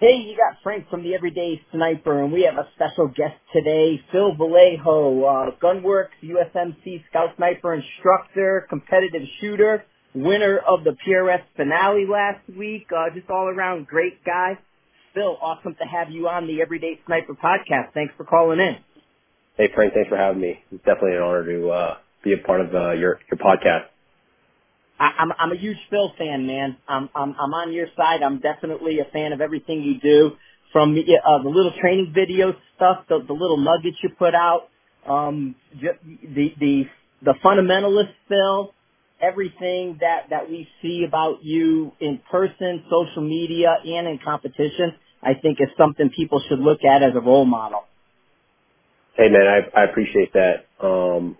Hey, you got Frank from the Everyday Sniper, and we have a special guest today, Phil Velayo, uh, Gunworks USMC Scout Sniper instructor, competitive shooter, winner of the PRS finale last week, uh, just all around great guy. Phil, awesome to have you on the Everyday Sniper podcast. Thanks for calling in. Hey Frank, thanks for having me. It's definitely an honor to uh, be a part of uh, your your podcast. I, I'm I'm a huge Phil fan, man. I'm I'm I'm on your side. I'm definitely a fan of everything you do, from the, uh, the little training video stuff, the the little nuggets you put out, um, the the the fundamentalist Phil, everything that that we see about you in person, social media, and in competition. I think is something people should look at as a role model. Hey man, I I appreciate that. Um,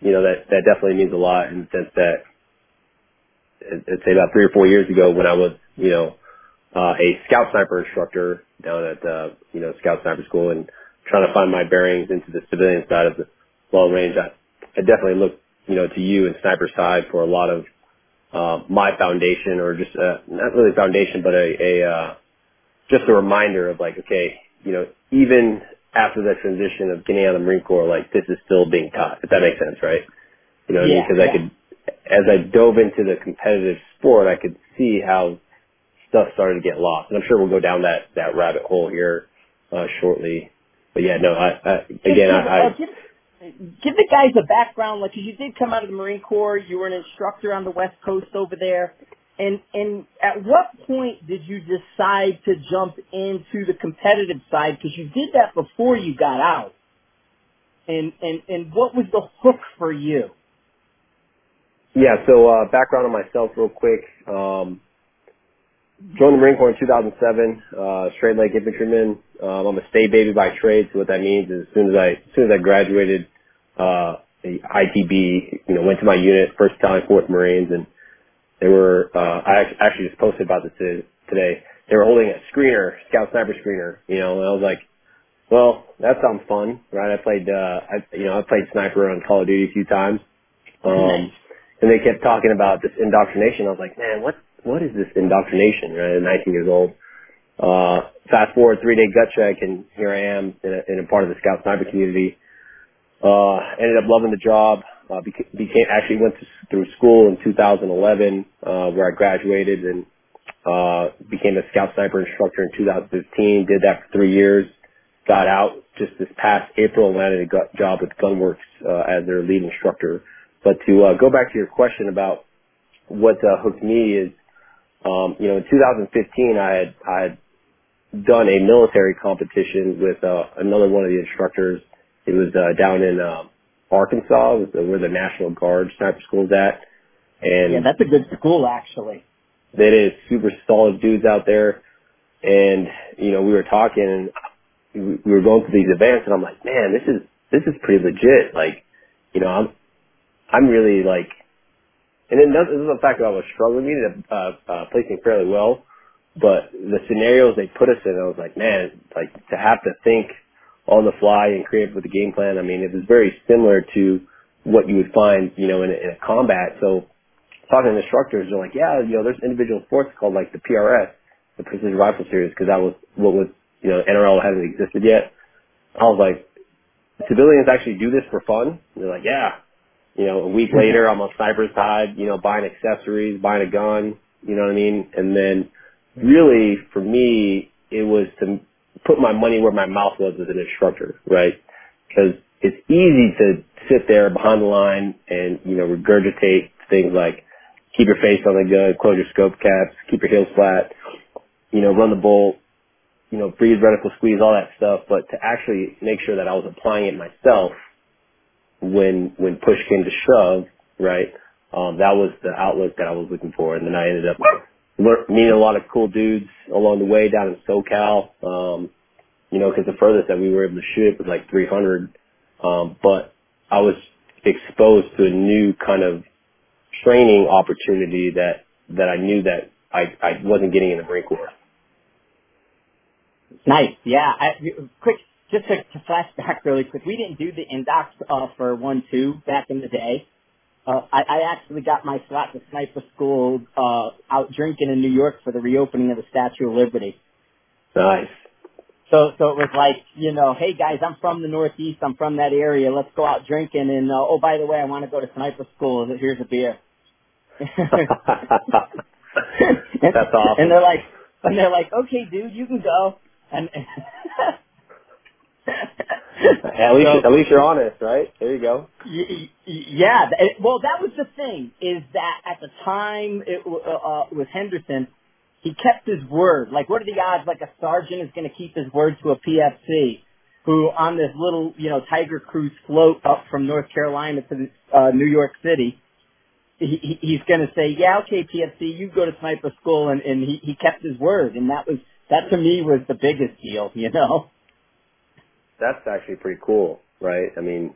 you know that that definitely means a lot in the sense that I'd say about three or four years ago when I was you know uh, a scout sniper instructor down at uh, you know scout sniper school and trying to find my bearings into the civilian side of the long range. I, I definitely look you know to you and sniper side for a lot of uh, my foundation or just uh, not really foundation but a, a uh, just a reminder of like, okay, you know, even after the transition of getting out of the Marine Corps, like this is still being taught, if that makes sense, right? You know what I mean? Yeah, Because I could, as I dove into the competitive sport, I could see how stuff started to get lost. And I'm sure we'll go down that, that rabbit hole here, uh, shortly. But yeah, no, I, I again, I, I, uh, give give the guys a background, like you did come out of the Marine Corps, you were an instructor on the West Coast over there, and and at what point did you decide to jump into the competitive side? Because you did that before you got out, and and and what was the hook for you? Yeah, so, uh, background on myself real quick. Um, Joined the Marine Corps in 2007, uh, straight leg infantryman. Um, I'm a state baby by trade, so what that means is as soon as I, as soon as I graduated, uh, the ITB, you know, went to my unit, first time 4th Marines, and they were, uh, I actually just posted about this today. They were holding a screener, scout sniper screener, you know, and I was like, well, that sounds fun, right? I played, uh, I, you know, I played sniper on Call of Duty a few times. nice. And they kept talking about this indoctrination. I was like, man, what what is this indoctrination? Right, at 19 years old. Uh, fast forward three day gut check, and here I am in a, in a part of the Scout Sniper community. Uh, ended up loving the job. Uh, became, became actually went to, through school in 2011, uh, where I graduated and uh, became a Scout Sniper instructor in 2015. Did that for three years. Got out just this past April and landed a job with Gunworks uh, as their lead instructor. But to uh, go back to your question about what uh, hooked me is, um, you know, in 2015 I had I had done a military competition with uh, another one of the instructors. It was uh, down in uh, Arkansas, the, where the National Guard sniper school's at, And Yeah, that's a good school actually. that is super solid dudes out there. And you know, we were talking, and we we were going through these events, and I'm like, man, this is this is pretty legit. Like, you know, I'm I'm really like, and then this is the fact that I was struggling. Ended uh, uh, placing fairly well, But the scenarios they put us in, I was like, man, like to have to think on the fly and create with the game plan. I mean, it was very similar to what you would find, you know, in a, in a combat. So talking to instructors, they're like, yeah, you know, there's individual sports called like the PRS, the Precision Rifle Series, because that was what was, you know, NRL hadn't existed yet. I was like, civilians actually do this for fun? And they're like, yeah. You know, a week later, I'm on sniper side, you know, buying accessories, buying a gun, you know what I mean? And then really for me, it was to put my money where my mouth was as an instructor, right? Because it's easy to sit there behind the line and, you know, regurgitate things like keep your face on the gun, close your scope caps, keep your heels flat, you know, run the bolt, you know, breathe, reticle, squeeze, all that stuff. But to actually make sure that I was applying it myself when when push came to shove, right? Um, that was the outlook that I was looking for, and then I ended up meeting a lot of cool dudes along the way down in SoCal. Um, you know, because the furthest that we were able to shoot was like 300, um, but I was exposed to a new kind of training opportunity that that I knew that I I wasn't getting in the Marine Corps. nice. Yeah. I, quick, just to, to flash back really quick, we didn't do the indocs uh, for one two back in the day. Uh, I, I actually got my slot to sniper school uh, out drinking in New York for the reopening of the Statue of Liberty. Nice. So, so it was like, you know, hey guys, I'm from the Northeast. I'm from that area. Let's go out drinking. And uh, oh, by the way, I want to go to sniper school. Here's a beer. That's awesome. And they're like, and they're like, okay, dude, you can go. And at least, so, at least you're honest, right? There you go. Y- y- Yeah, well, that was the thing is that at the time it uh, uh, with Henderson, he kept his word. Like, what are the odds? Like a sergeant is going to keep his word to a PFC, who on this little, you know, Tiger Cruise float up from North Carolina to uh, New York City, he, he- he's going to say, "Yeah, okay, PFC, you go to sniper school," and, and he, he kept his word, and that was that to me was the biggest deal, you know. That's actually pretty cool, right? I mean,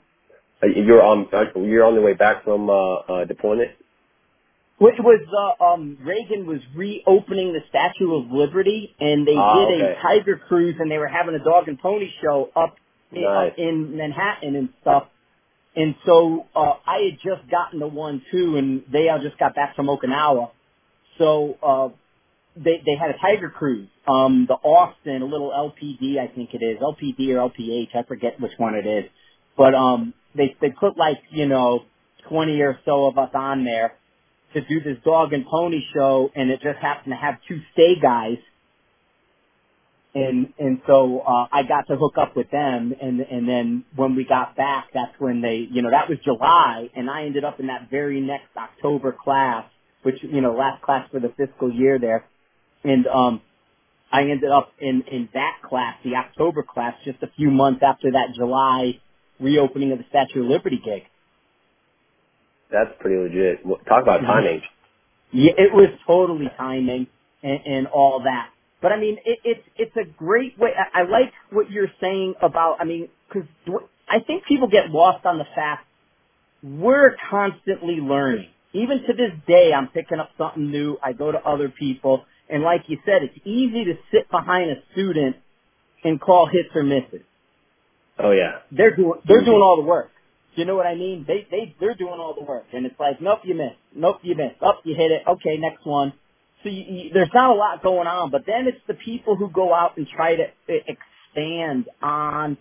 uh, you're on you're on the way back from uh, uh deployment. It was uh, um, Reagan was reopening the Statue of Liberty, and they Ah, did okay. a tiger cruise, and they were having a dog and pony show up in, Nice. up in Manhattan and stuff. And so uh, I had just gotten the one too, and they all just got back from Okinawa. So uh, they they had a tiger cruise, um, the Austin, a little LPD, I think it is LPD or LPH, I forget which one it is, but um, they they put like you know twenty or so of us on there to do this dog and pony show, and it just happened to have two STA guys, and and so uh, I got to hook up with them, and and then when we got back, that's when they, you know, that was July, and I ended up in that very next October class, which you know, last class for the fiscal year there, and um, I ended up in in that class, the October class, just a few months after that July reopening of the Statue of Liberty gig. That's pretty legit. Talk about timing. Yeah, it was totally timing and, and all that. But I mean, it, it's it's a great way. I, I like what you're saying about. I mean, because I think people get lost on the fact we're constantly learning. Even to this day, I'm picking up something new. I go to other people, and like you said, it's easy to sit behind a student and call hits or misses Oh yeah. they're doing they're doing all the work. You know what I mean? They they they're doing all the work, and it's like, nope, you missed. Nope, you missed. Up, you hit it. Okay, next one. So you, you, there's not a lot going on, but then it's the people who go out and try to e- expand on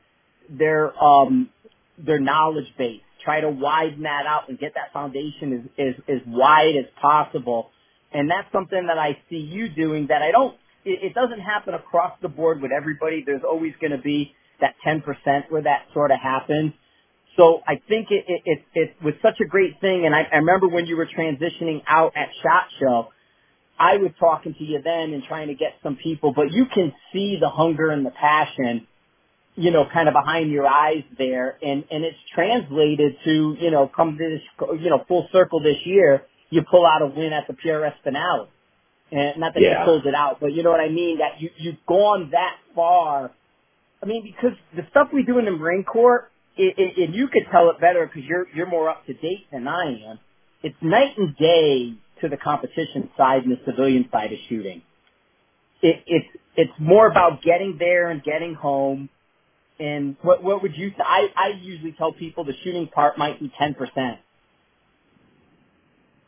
their um their knowledge base, try to widen that out and get that foundation as as, as wide as possible. And that's something that I see you doing that I don't. It, it doesn't happen across the board with everybody. There's always going to be that 10% where that sort of happens. So I think it, it, it, it was such a great thing. And I, I remember when you were transitioning out at SHOT Show, I was talking to you then and trying to get some people, but you can see the hunger and the passion, you know, kind of behind your eyes there. And, and it's translated to, you know, come this, you know, full circle this year, you pull out a win at the PRS finale. And not that Yeah. you pulled it out, but you know what I mean? That you, you've gone that far I mean, because the stuff we do in the Marine Corps, it, it, and you could tell it better because you're you're more up to date than I am. It's night and day to the competition side and the civilian side of shooting. It, it's it's more about getting there and getting home. And what what would you? I I usually tell people the shooting part might be ten percent.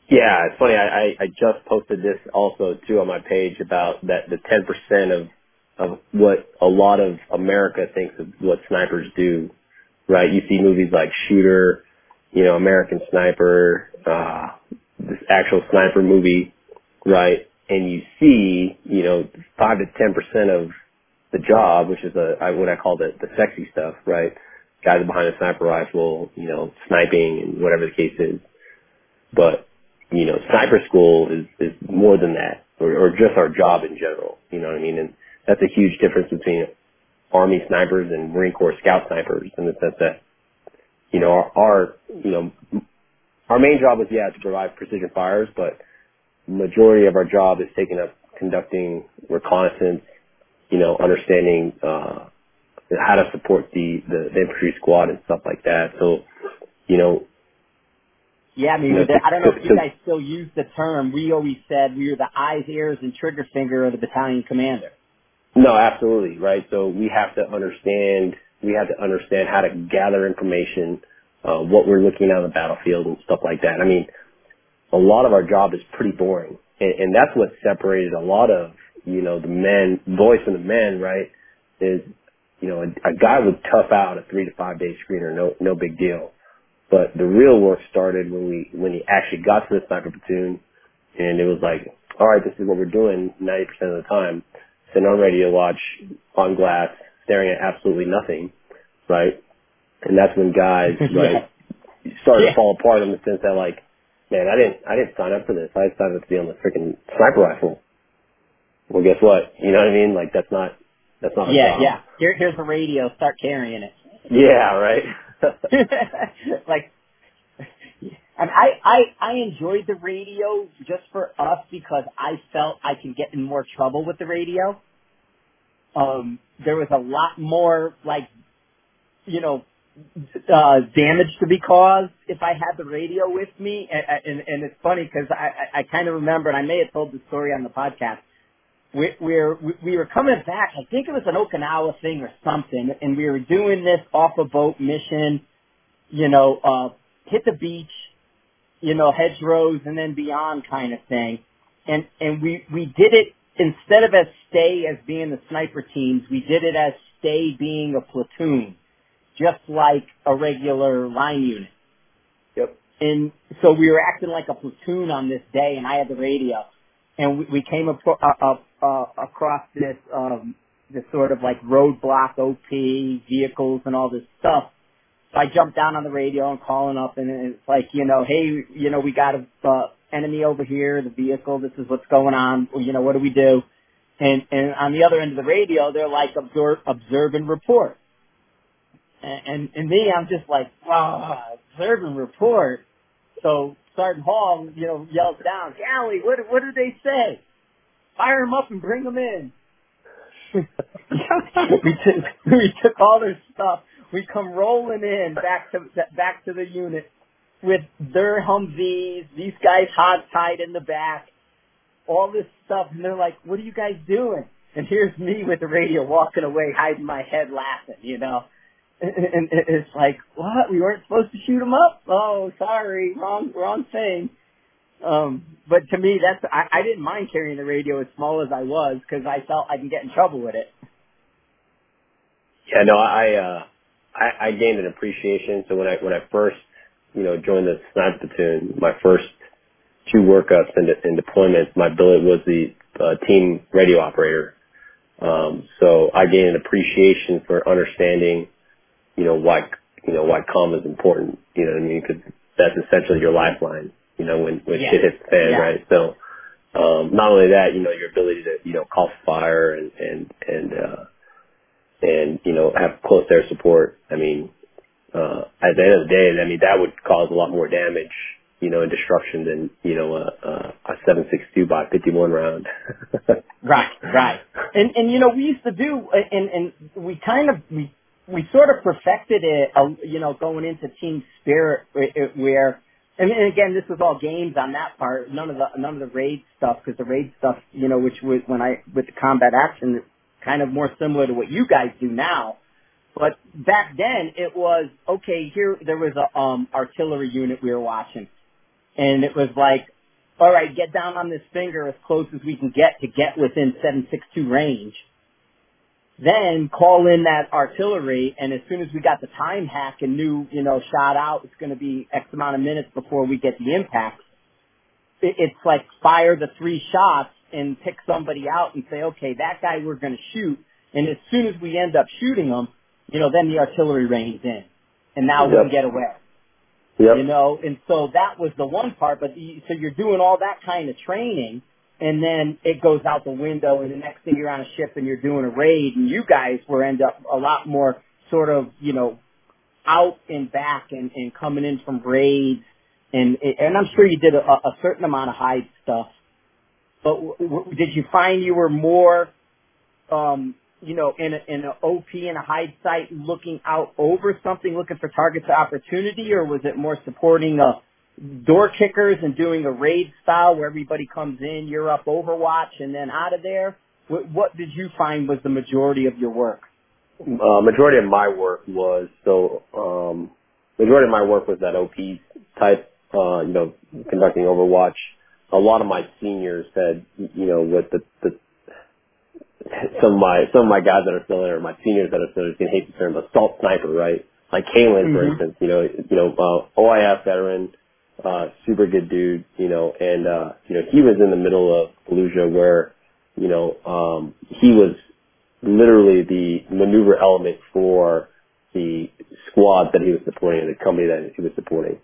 Yeah, it's funny. I, I, I just posted this also too on my page about that the ten percent of of what a lot of America thinks of what snipers do. Right? You see movies like Shooter, you know, American Sniper, uh, this actual sniper movie, right? And you see, you know, five to ten percent of the job, which is a I, what I call the the sexy stuff, right? Guys behind a sniper rifle, you know, sniping and whatever the case is. But you know, sniper school is is more than that, or, or just our job in general. You know what I mean? And that's a huge difference between Army snipers and Marine Corps Scout snipers in the sense that you know our, our you know our main job is yeah to provide precision fires, but majority of our job is taking up conducting reconnaissance, you know, understanding uh, how to support the, the the infantry squad and stuff like that. So you know, Yeah, I mean, You know, the- I don't know if to- you to- guys still use the term. We always said we were the eyes, ears, and trigger finger of the battalion commander. No, absolutely, right? So we have to understand, we have to understand how to gather information, uh, what we're looking at on the battlefield and stuff like that. I mean, a lot of our job is pretty boring. And, and that's what separated a lot of you know, the men, voice of the men, right, is, you know, a, a guy would tough out a three to five day screener, no, no big deal. But the real work started when we, when he actually got to the sniper platoon and it was like, all right, this is what we're doing 90% of the time. Sitting on radio watch, on glass, staring at absolutely nothing, right? And that's when guys, right, started Yeah. to fall apart in the sense that like, man, I didn't, I didn't sign up for this. I signed up to be on the freaking sniper rifle. Well, guess what? You know what I mean? Like that's not, that's not Yeah, yeah. Here, here's the radio. Start carrying it. Yeah, right. like, and I, I, I enjoyed the radio just for us because I felt I could get in more trouble with the radio. Um, there was a lot more like, you know, uh, damage to be caused if I had the radio with me. And, and, and it's funny because I, I, I kind of remember, and I may have told the story on the podcast. We, we're, we we were coming back. I think it was an Okinawa thing or something, and we were doing this off a boat mission. You know, uh, hit the beach, you know, hedgerows and then beyond kind of thing. And and we we did it instead of as STA as being the sniper teams, we did it as STA being a platoon, just like a regular line unit. yep. And so we were acting like a platoon on this day, and I had the radio, and we, we came up, uh, up uh, across this um, this sort of like roadblock OP vehicles and all this stuff. So I jumped down on the radio and calling up, and it's like, you know, hey, you know, we got a uh, enemy over here, the vehicle. This is what's going on. You know, what do we do? And and on the other end of the radio, they're like observe, observe and report. And, and and me, I'm just like, wow, observe and report. So Sergeant Hall, you know, yells down, Galley, what what do they say? Fire them up and bring them in. we took we took all their stuff. We come rolling in back to back to the unit with their Humvees. These guys hot tied in the back. All this stuff, and they're like, "What are you guys doing?" And here's me with the radio walking away, hiding my head, laughing. You know, and, and it's like, "What? We weren't supposed to shoot them up? Oh, sorry, wrong wrong thing." Um, but to me, that's I, I didn't mind carrying the radio as small as I was because I felt I can get in trouble with it. Yeah, no, I, uh, I, I gained an appreciation. So when I, when I first, you know, joined the sniper platoon, my first two workups and, and deployments, my billet was the uh, team radio operator. Um, so I gained an appreciation for understanding, you know, why, you know, why comm is important. You know what I mean? Because that's essentially your lifeline. You know, when when Yeah. shit hits the fan, Yeah. right? So, um, not only that, you know, your ability to, you know, call fire and and and uh, and you know have close air support. I mean, uh, at the end of the day, I mean that would cause a lot more damage, you know, and destruction than you know a a, a 7.62 by 51 round. Right, right. And and you know we used to do and and we kind of we we sort of perfected it, uh, you know, going into team spirit where- where. And and again, this was all games on that part. None of the none of the raid stuff because the raid stuff, you know, which was when I with the combat action, kind of more similar to what you guys do now. But back then, it was okay. Here, there was a um artillery unit we were watching, and it was like, all right, get down on this finger as close as we can get to get within 762 range. Then call in that artillery, and as soon as we got the time hack and knew, you know, shot out, it's going to be X amount of minutes before we get the impact. It, it's like fire the three shots and pick somebody out and say, okay, that guy we're going to shoot. And as soon as we end up shooting them, you know, then the artillery rains in, and now we Yep. can get away yep. you know, and so that was the one part, but you, so you're doing all that kind of training and then it goes out the window and the next thing you're on a ship and you're doing a raid and you guys were end up a lot more sort of, you know, out and back and, and coming in from raids. And, and I'm sure you did a, a certain amount of hide stuff, but w- w- did you find you were more, um, you know, in a, in an OP in a hide site looking out over something, looking for targets of opportunity, or was it more supporting uh door kickers and doing a raid style where everybody comes in, you're up Overwatch, and then out of there? What, what did you find was the majority of your work? Uh, majority of my work was so um, majority of my work was that OP type, uh, you know, conducting Overwatch. A lot of my seniors had, you know, with the the some of my some of my guys that are still there, my seniors that are still there, can hate the term assault sniper, right? Like Kalen, for Mhm. instance, you know, you know, uh, OIF veteran, uh, super good dude, you know, and uh, you know, he was in the middle of Fallujah where, you know, um, he was literally the maneuver element for the squad that he was supporting, the company that he was supporting.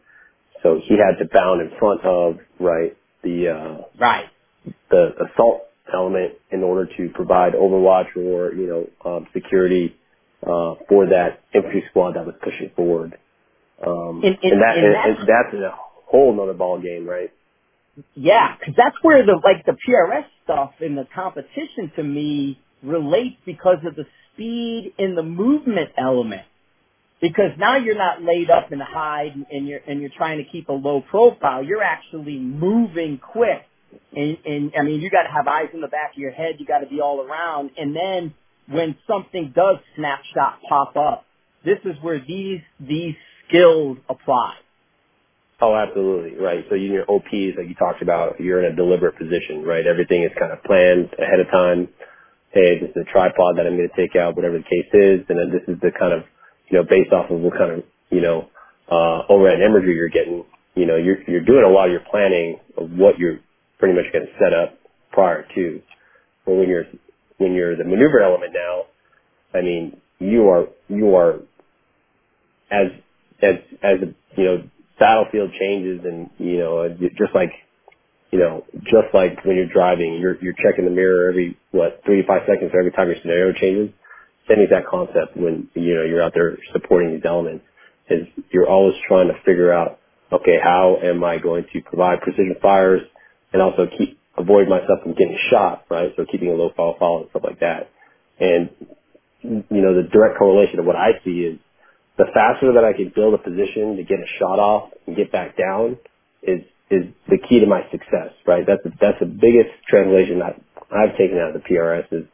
So he had to bound in front of right the uh, Right. the assault element in order to provide overwatch or you know um, security uh, for that infantry squad that was pushing forward. Um, And that and and, that's and that's a whole nother ball game, right? yeah, because that's where the like the PRS stuff in the competition to me relates because of the speed and the movement element. Because now you're not laid up and hide and you're and you're trying to keep a low profile. You're actually moving quick. And, and I mean, you got to have eyes in the back of your head. You got to be all around. And then when something does snapshot pop up, this is where these these skills apply. Oh, absolutely, right. So in your OPs, like you talked about, you're in a deliberate position, right? Everything is kind of planned ahead of time. Hey, this is a tripod that I'm going to take out, whatever the case is, and then this is the kind of, you know, based off of what kind of, you know, uh, overhead imagery you're getting. You know, you're you're doing a lot of your planning of what you're pretty much going to set up prior to. But when you're when you're the maneuver element now, I mean, you are you are as as as you know battlefield changes and you know just like you know just like when you're driving, you're you're checking the mirror every what three to five seconds every time your scenario changes. Same exact concept when you know you're out there supporting these elements is you're always trying to figure out okay how am I going to provide precision fires and also keep avoid myself from getting shot right so keeping a low fall fall and stuff like that and you know the direct correlation of what I see is the faster that I can build a position to get a shot off and get back down is is the key to my success, right? That's the, that's the biggest translation that I've taken out of the PRS is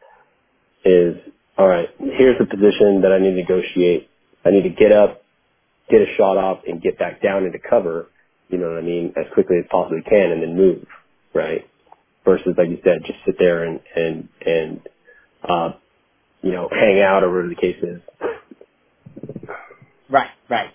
is all right. Here's the position that I need to negotiate. I need to get up, get a shot off, and get back down into cover. You know what I mean? As quickly as possibly can, and then move, right? Versus like you said, just sit there and and and uh, you know hang out or whatever the case is. Right.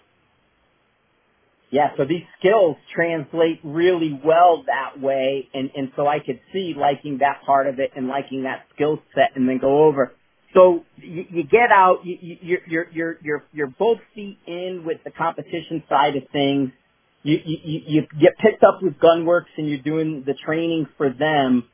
Yeah, so these skills translate really well that way, and and so I could see liking that part of it and liking that skill set, and then go over. So you, you get out, you, you, you're you're you're you're you're both feet in with the competition side of things. You you you get picked up with Gunworks, and you're doing the training for them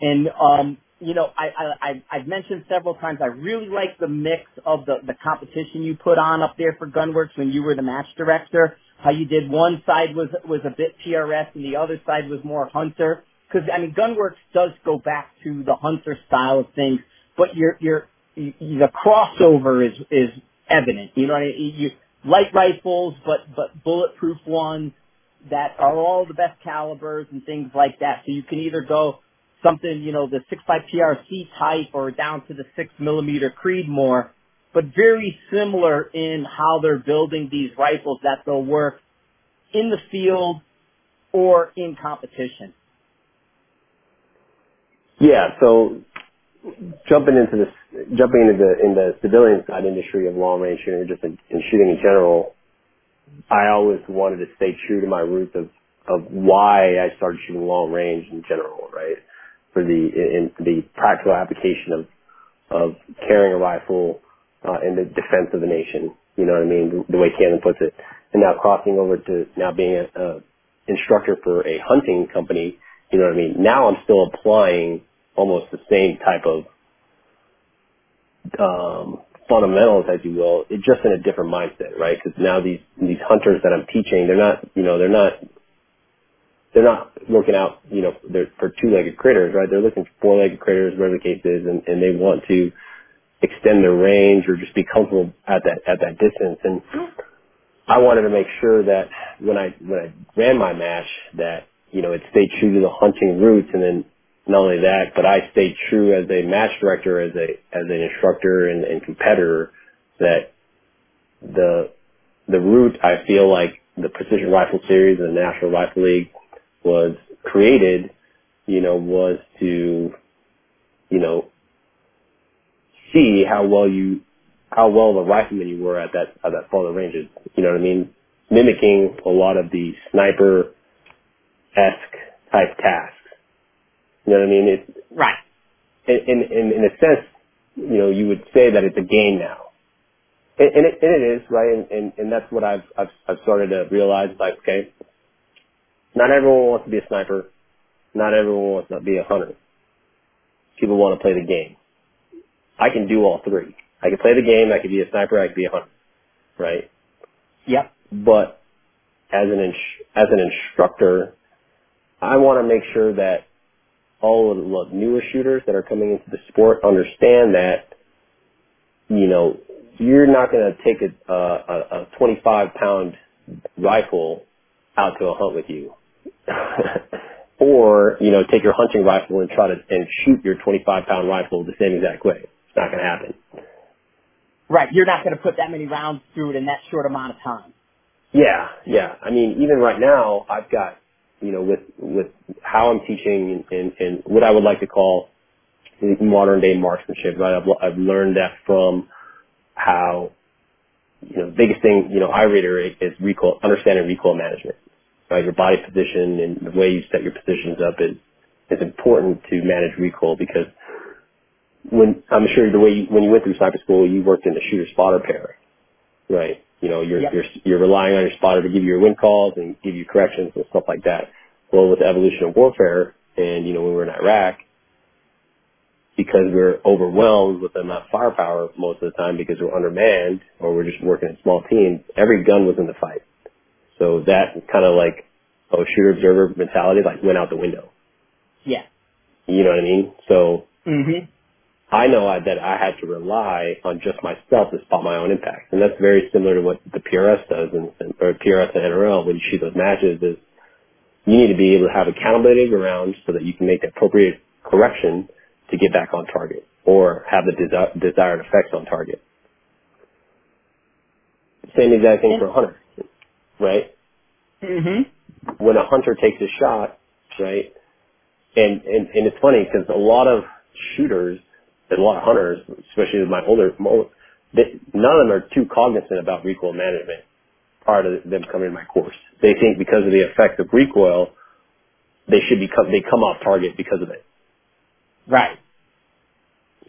and um, you know, I, I I I've mentioned several times I really like the mix of the the competition you put on up there for Gunworks when you were the match director. How you did one side was was a bit PRS and the other side was more Hunter. Because I mean, Gunworks does go back to the Hunter style of things, but your your the crossover is is evident. You know, I mean? you light rifles, but but bulletproof ones that are all the best calibers and things like that. So you can either go something, you know, the 6.5 PRC type or down to the 6 millimeter Creedmoor, but very similar in how they're building these rifles that they'll work in the field or in competition. Yeah, so jumping into this, jumping into the in the civilian side industry of long range shooting, or just in, in shooting in general, I always wanted to stay true to my roots of of why I started shooting long range in general, right? For the in, the practical application of of carrying a rifle uh, in the defense of the nation. You know what I mean? The, the way Cannon puts it. And now crossing over to now being a, a instructor for a hunting company. You know what I mean? Now I'm still applying almost the same type of um, fundamentals, as you will, it just in a different mindset, right? Because now these these hunters that I'm teaching, they're not, you know, they're not they're not looking out, you know, they're for two-legged critters, right? They're looking for four-legged critters, whatever the case is, and, and they want to extend their range or just be comfortable at that at that distance. And I wanted to make sure that when I when I ran my match, that you know it stayed true to the hunting roots, and then not only that, but I stayed true as a match director, as a as an instructor and, and competitor, that the the route I feel like the Precision Rifle Series and the National Rifle League was created, you know, was to, you know, see how well you, how well the rifleman you were at that at that farther ranges. You know what I mean? Mimicking a lot of the sniper esque type tasks. You know what I mean? It, right. In, in in a sense, you know, you would say that it's a game now. And, and, it, and it is, right? And, and, and that's what I've, I've, I've started to realize, like, okay, not everyone wants to be a sniper. Not everyone wants to be a hunter. People want to play the game. I can do all three. I can play the game, I can be a sniper, I can be a hunter, right? Yep. But as an, ins- as an instructor, I want to make sure that all of the newer shooters that are coming into the sport understand that, you know, you're not going to take a, a, a 25 pound rifle out to a hunt with you. or, you know, take your hunting rifle and try to, and shoot your 25 pound rifle the same exact way. It's not going to happen. Right. You're not going to put that many rounds through it in that short amount of time. Yeah, yeah. I mean, even right now, I've got, you know, with, with how I'm teaching and, and and what I would like to call modern day marksmanship, right? I've, I've learned that from how you know, the biggest thing, you know, I reiterate is recoil, understanding recoil management, right? Your body position and the way you set your positions up is, is important to manage recoil because when, I'm sure the way you, when you went through sniper school, you worked in the shooter spotter pair, right? You know, you're, Yep. you're, you're relying on your spotter to give you your wind calls and give you corrections and stuff like that. Well, with the evolution of warfare and, you know, when we were in Iraq, because we're overwhelmed with of firepower most of the time because we're undermanned or we're just working in small teams, every gun was in the fight. So that kind of like, oh, shooter observer mentality like went out the window. Yeah. You know what I mean? So Mhm. I know I, that I had to rely on just myself to spot my own impact. And that's very similar to what the PRS does and, and or PRS and NRL when you shoot those matches is you need to be able to have accountability around so that you can make the appropriate correction to get back on target or have the desi- desired effects on target. Same exact thing for a hunter, right? Mhm. When a hunter takes a shot, right? And and, and it's funny because a lot of shooters, and a lot of hunters, especially my older, my older they, none of them are too cognizant about recoil management prior to them coming to my course. They think because of the effect of recoil, they should become they come off target because of it. Right.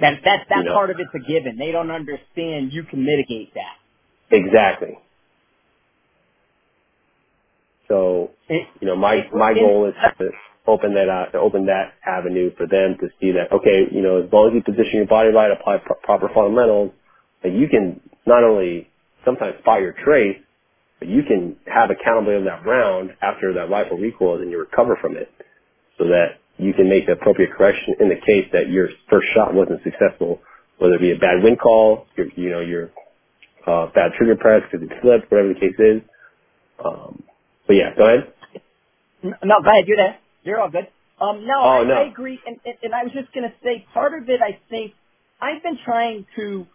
That that You that know part of it's a given. They don't understand you can mitigate that. exactly. So It, you know, my it, my goal is to open that uh, to open that avenue for them to see that okay, you know, as long as you position your body right, apply pro- proper fundamentals, that you can not only sometimes spot your trace, but you can have accountability of that round after that rifle recoils and you recover from it, so that you can make the appropriate correction in the case that your first shot wasn't successful, whether it be a bad wind call, your, you know, your uh, bad trigger press because it slipped, whatever the case is. Um, but yeah, go ahead. no, go ahead. You're there. You're all good. Um, no, Oh I, I agree, and, and and I was just gonna say part of it. I think I've been trying to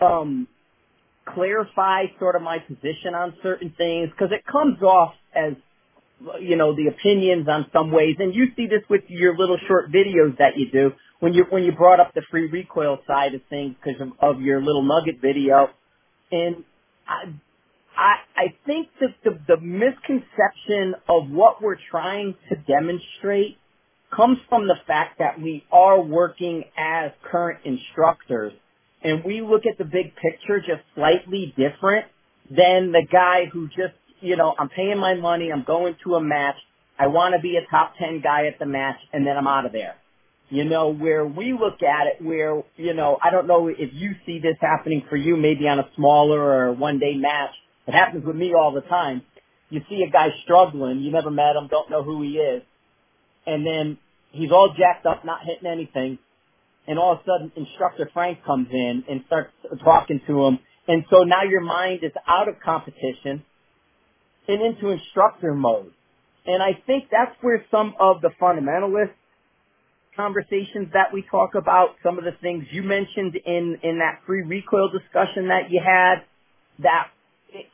um clarify sort of my position on certain things because it comes off as you know the opinions on some ways, and you see this with your little short videos that you do when you when you brought up the free recoil side of things because of, of your little nugget video, and I I I think that the the misconception of what we're trying to demonstrate comes from the fact that we are working as current instructors and we look at the big picture just slightly different than the guy who just, you know, I'm paying my money, I'm going to a match, I want to be a top 10 guy at the match, and then I'm out of there. You know, where we look at it where, you know, I don't know if you see this happening for you maybe on a smaller or one day match. It happens with me all the time. You see a guy struggling, you never met him, don't know who he is, and then he's all jacked up, not hitting anything, and all of a sudden instructor Frank comes in and starts talking to him, and so now your mind is out of competition and into instructor mode. And I think that's where some of the fundamentalist conversations that we talk about, some of the things you mentioned in, in that free recoil discussion that you had, that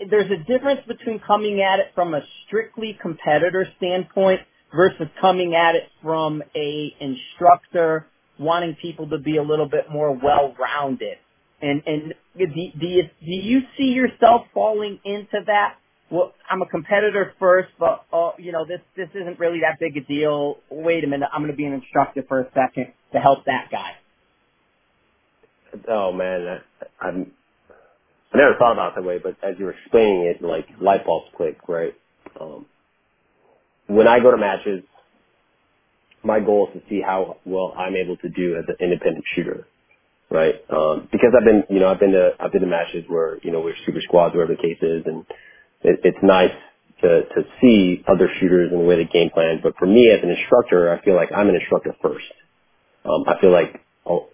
there's a difference between coming at it from a strictly competitor standpoint versus coming at it from a instructor wanting people to be a little bit more well-rounded. And and do, do you do you see yourself falling into that? Well, I'm a competitor first, but uh, you know this this isn't really that big a deal. Wait a minute, I'm going to be an instructor for a second to help that guy. Oh man, I, I'm. I never thought about it that way, but as you were explaining it, like light bulbs click, right? Um, when I go to matches, my goal is to see how well I'm able to do as an independent shooter, right? Um, because I've been, you know, I've been to I've been to matches where you know we're super squads, whatever the case is, and it, it's nice to to see other shooters and the way they game plan. But for me as an instructor, I feel like I'm an instructor first. Um, I feel like oh,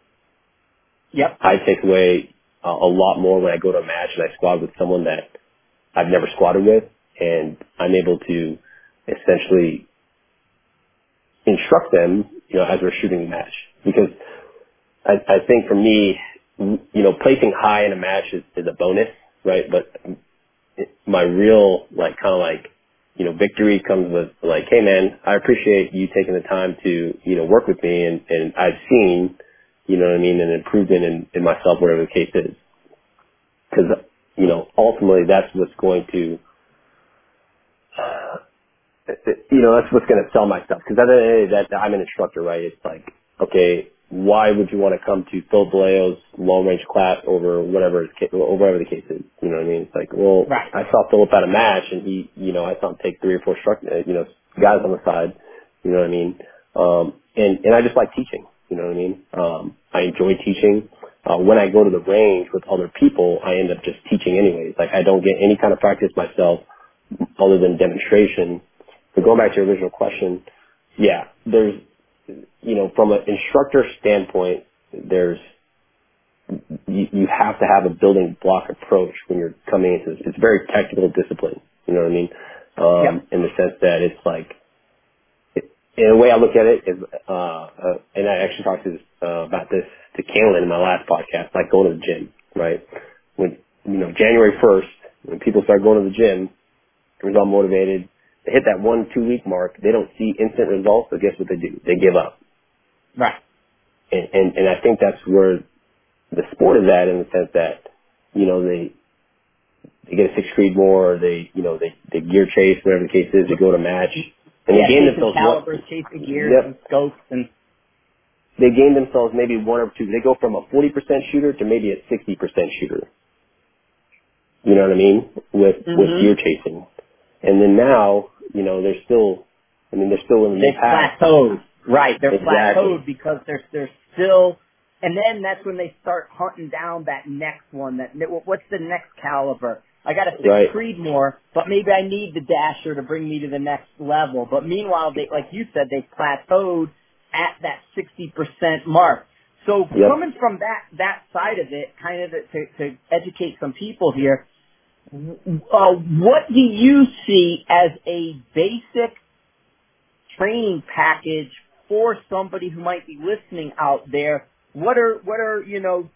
Yep. I take away uh, a lot more when I go to a match and I squad with someone that I've never squatted with, and I'm able to essentially instruct them, you know, as we're shooting the match. Because I, I think for me, you know, placing high in a match is, is a bonus, right? But my real, like, kind of like, you know, victory comes with like, hey man, I appreciate you taking the time to, you know, work with me and, and I've seen, you know what I mean, an improvement in, in myself, whatever the case is. Cause, you know, ultimately that's what's going to, you know, that's what's going to sell my stuff. Because at the end of the day, that I'm an instructor, right? It's like, okay, why would you want to come to Phil Velayo's long range class over whatever his ca- whatever the case is? You know what I mean? It's like, well, Right. I saw Philip at a match, and he, you know, I saw him take three or four struck, uh, you know, guys on the side. You know what I mean? Um, and and I just like teaching. You know what I mean? Um, I enjoy teaching. Uh, when I go to the range with other people, I end up just teaching anyways. Like I don't get any kind of practice myself other than demonstration. But going back to your original question, yeah, there's, you know, from an instructor standpoint, there's, you, you have to have a building block approach when you're coming into this. It's very technical discipline. You know what I mean? Um, in the sense that it's like, it, in a way I look at it is, uh, uh, and I actually talked to this, uh, about this to Kalen in my last podcast, like going to the gym, right? When, you know, January 1st, when people start going to the gym, result motivated. They hit that one, two week mark. They don't see instant results, so guess what they do? They give up. Right. And, and, and I think that's where the sport is at in the sense that, you know, they, they get a six Creedmoor, or they, you know, they, they gear chase, whatever the case is, they go to match, and Yeah, they gain chasing themselves one, calibers, chasing gears and yep, scopes and they gain themselves maybe one or two. They go from a 40% shooter to maybe a 60% shooter. You know what I mean? With, with hmm gear chasing. And then now, you know, they're still, I mean, they're still in the pack. plateaued. Right, they're Exactly. plateaued because they're they're still, and then that's when they start hunting down that next one. That what's the next caliber? I got to Right. more, but maybe I need the Dasher to bring me to the next level. But meanwhile, they like you said, they plateaued at that sixty percent mark. So Yep. coming from that that side of it, kind of to, to educate some people here, uh, what do you see as a basic training package for somebody who might be listening out there? What are what are you know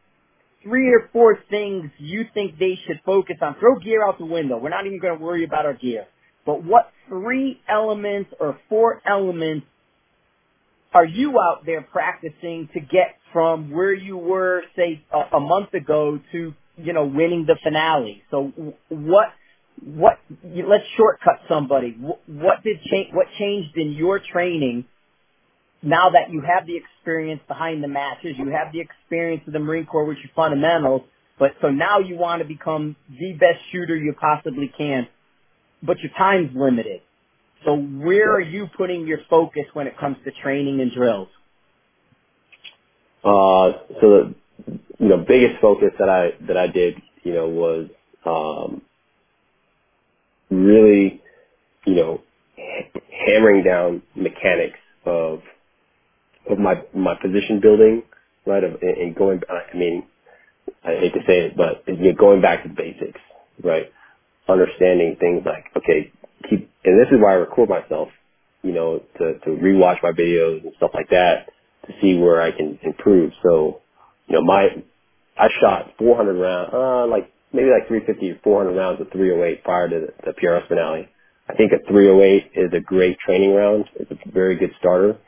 three or four things you think they should focus on? Throw gear out the window. We're not even going to worry about our gear. But what three elements or four elements are you out there practicing to get from where you were, say, a, a month ago to, you know, winning the finale? So what, what, let's shortcut somebody. What did change, what changed in your training now that you have the experience behind the matches, you have the experience of the Marine Corps, which are fundamentals, but so now you want to become the best shooter you possibly can, but your time's limited. So where are you putting your focus when it comes to training and drills? Uh, so the, you know, biggest focus that I, that I did, you know, was, um, really, you know, ha- hammering down mechanics of, of my, my position building, right? Of, and going, I mean, I hate to say it, but you know, going back to the basics, right? Understanding things like, okay, keep, and this is why I record myself, you know, to, to rewatch my videos and stuff like that to see where I can improve. So, you know, my, I shot 400 rounds, uh, like maybe like 350 or 400 rounds of 308 prior to the, the PRS finale. I think a 308 is a great training round. It's a very good starter,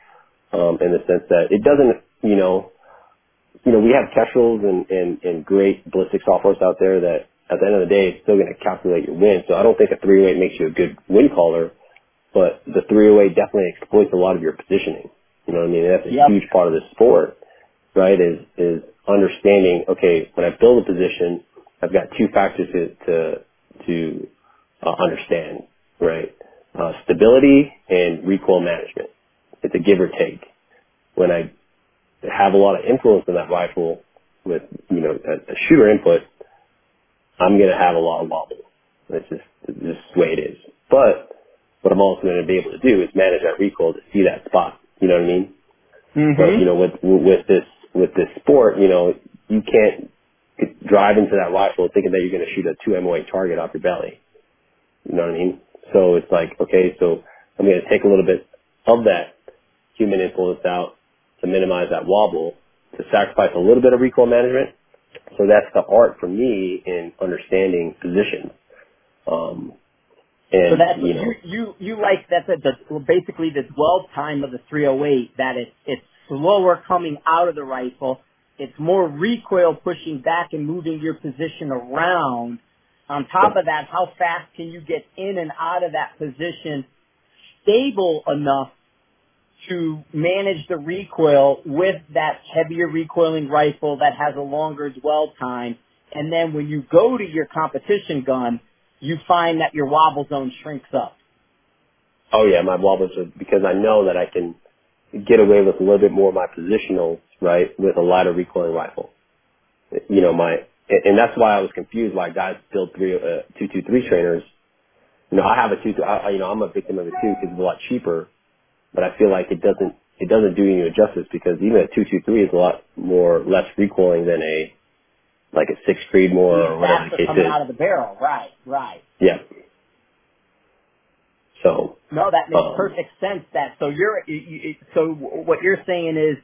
um, in the sense that it doesn't you know, you know, we have Kestrels and, and, and great ballistic softwares out there that at the end of the day, it's still going to calculate your win. So I don't think a 308 makes you a good win caller, but the 308 definitely exploits a lot of your positioning. You know what I mean? That's a Yep. huge part of the sport, right? Is, is understanding, okay, when I build a position, I've got two factors to, to, to uh, understand, right? Uh, stability and recoil management. It's a give or take. When I have a lot of influence in that rifle with, you know, a, a shooter input, I'm going to have a lot of wobble. That's just, it's just the way it is. But what I'm also going to be able to do is manage that recoil to see that spot. You know what I mean? But, hmm you know, with, with this, with this sport, you know, you can't drive into that rifle thinking that you're going to shoot a 2 MOA target off your belly. You know what I mean? So it's like, okay, so I'm going to take a little bit of that human influence out to minimize that wobble, to sacrifice a little bit of recoil management. So that's the art for me in understanding position. Um, So and that's you you know, you you like that's a, the basically the dwell time of the 308 that it's it's slower coming out of the rifle. It's more recoil pushing back and moving your position around. On top of that, how fast can you get in and out of that position stable enough to manage the recoil with that heavier recoiling rifle that has a longer dwell time. And then when you go to your competition gun, you find that your wobble zone shrinks up. oh yeah, my wobbles are because I know that I can get away with a little bit more of my positional, right, with a lighter recoiling rifle. You know, my, and that's why I was confused why guys build three, uh, two, two, three trainers. You know, I have a two, I, you know, I'm a victim of it too because it's a lot cheaper but I feel like it doesn't it doesn't do you justice because even a two two three is a lot more less recoiling than a like a six Creedmoor more or whatever the faster case coming is. out of the barrel. Right, right. Yeah. So No, that makes um perfect sense. That so you're you, you, so what you're saying is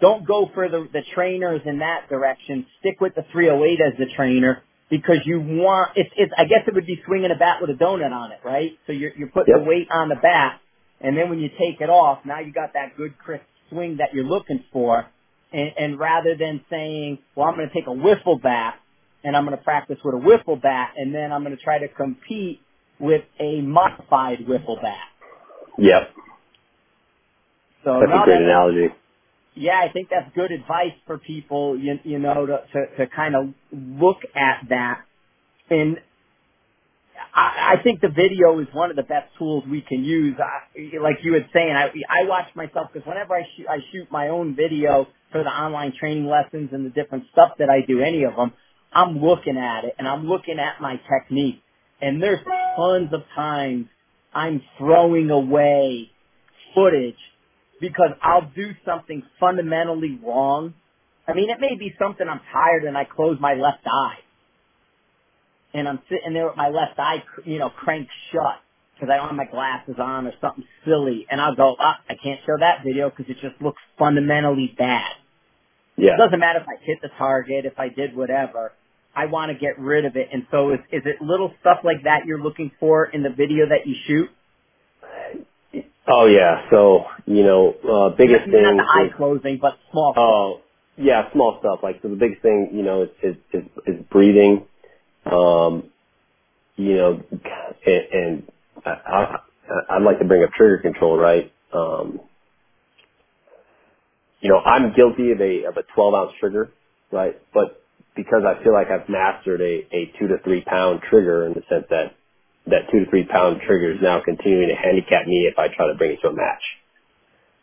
don't go for the the trainers in that direction. Stick with the 308 as the trainer because you want it's it's I guess it would be swinging a bat with a donut on it, right? So you're you're putting the weight on the bat, and then when you take it off, now you got that good crisp swing that you're looking for. And, and rather than saying, well, I'm going to take a wiffle bat and I'm going to practice with a wiffle bat, and then I'm going to try to compete with a modified wiffle bat. Yep. So That's a great that analogy. yeah, I think that's good advice for people. You you know to to, to kind of look at that, and I, I think the video is one of the best tools we can use. I, like you were saying, I I watch myself because whenever I shoot I shoot my own video for the online training lessons and the different stuff that I do, any of them, I'm looking at it and I'm looking at my technique, and there's tons of times I'm throwing away footage because I'll do something fundamentally wrong. I mean, it may be something I'm tired and I close my left eye and I'm sitting there with my left eye, you know, cranked shut because I don't have my glasses on or something silly and I'll go, ah, I can't show that video because it just looks fundamentally bad. Yeah. It doesn't matter if I hit the target, if I did whatever. I want to get rid of it. And so is, is it little stuff like that you're looking for in the video that you shoot? Oh yeah. So, you know, uh biggest not the thing eye is closing, but small stuff. oh yeah, small stuff. Like so the biggest thing, you know, is is is, is breathing. Um, you know, and, and I, I I'd like to bring up trigger control, right? Um you know, I'm guilty of a of a 12 ounce trigger, right? But because I feel like I've mastered a a two to three pound trigger in the sense that that two to three pound trigger is now continuing to handicap me if I try to bring it to a match.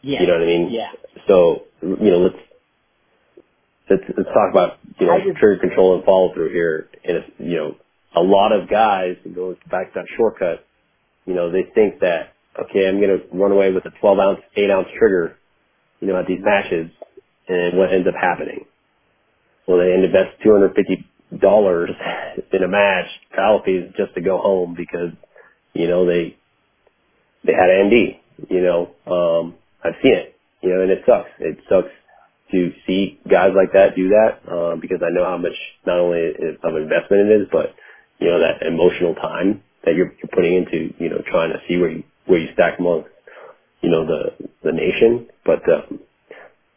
Yeah. You know what I mean? Yeah. So you know, let's let's let's talk about you know just, trigger control and follow through here. And if, you know, a lot of guys go back to that shortcut. You know, they think that okay, I'm going to run away with a 12 ounce, 8 ounce trigger. You know, at these matches, and what ends up happening? Well, they invest two hundred fifty dollars in a match, travel fees just to go home because you know they they had ND. You know, um, I've seen it. You know, and it sucks. It sucks to see guys like that do that um, because I know how much not only of investment it is, but you know that emotional time that you're, you're putting into you know trying to see where you where you stack among you know the the nation. But um,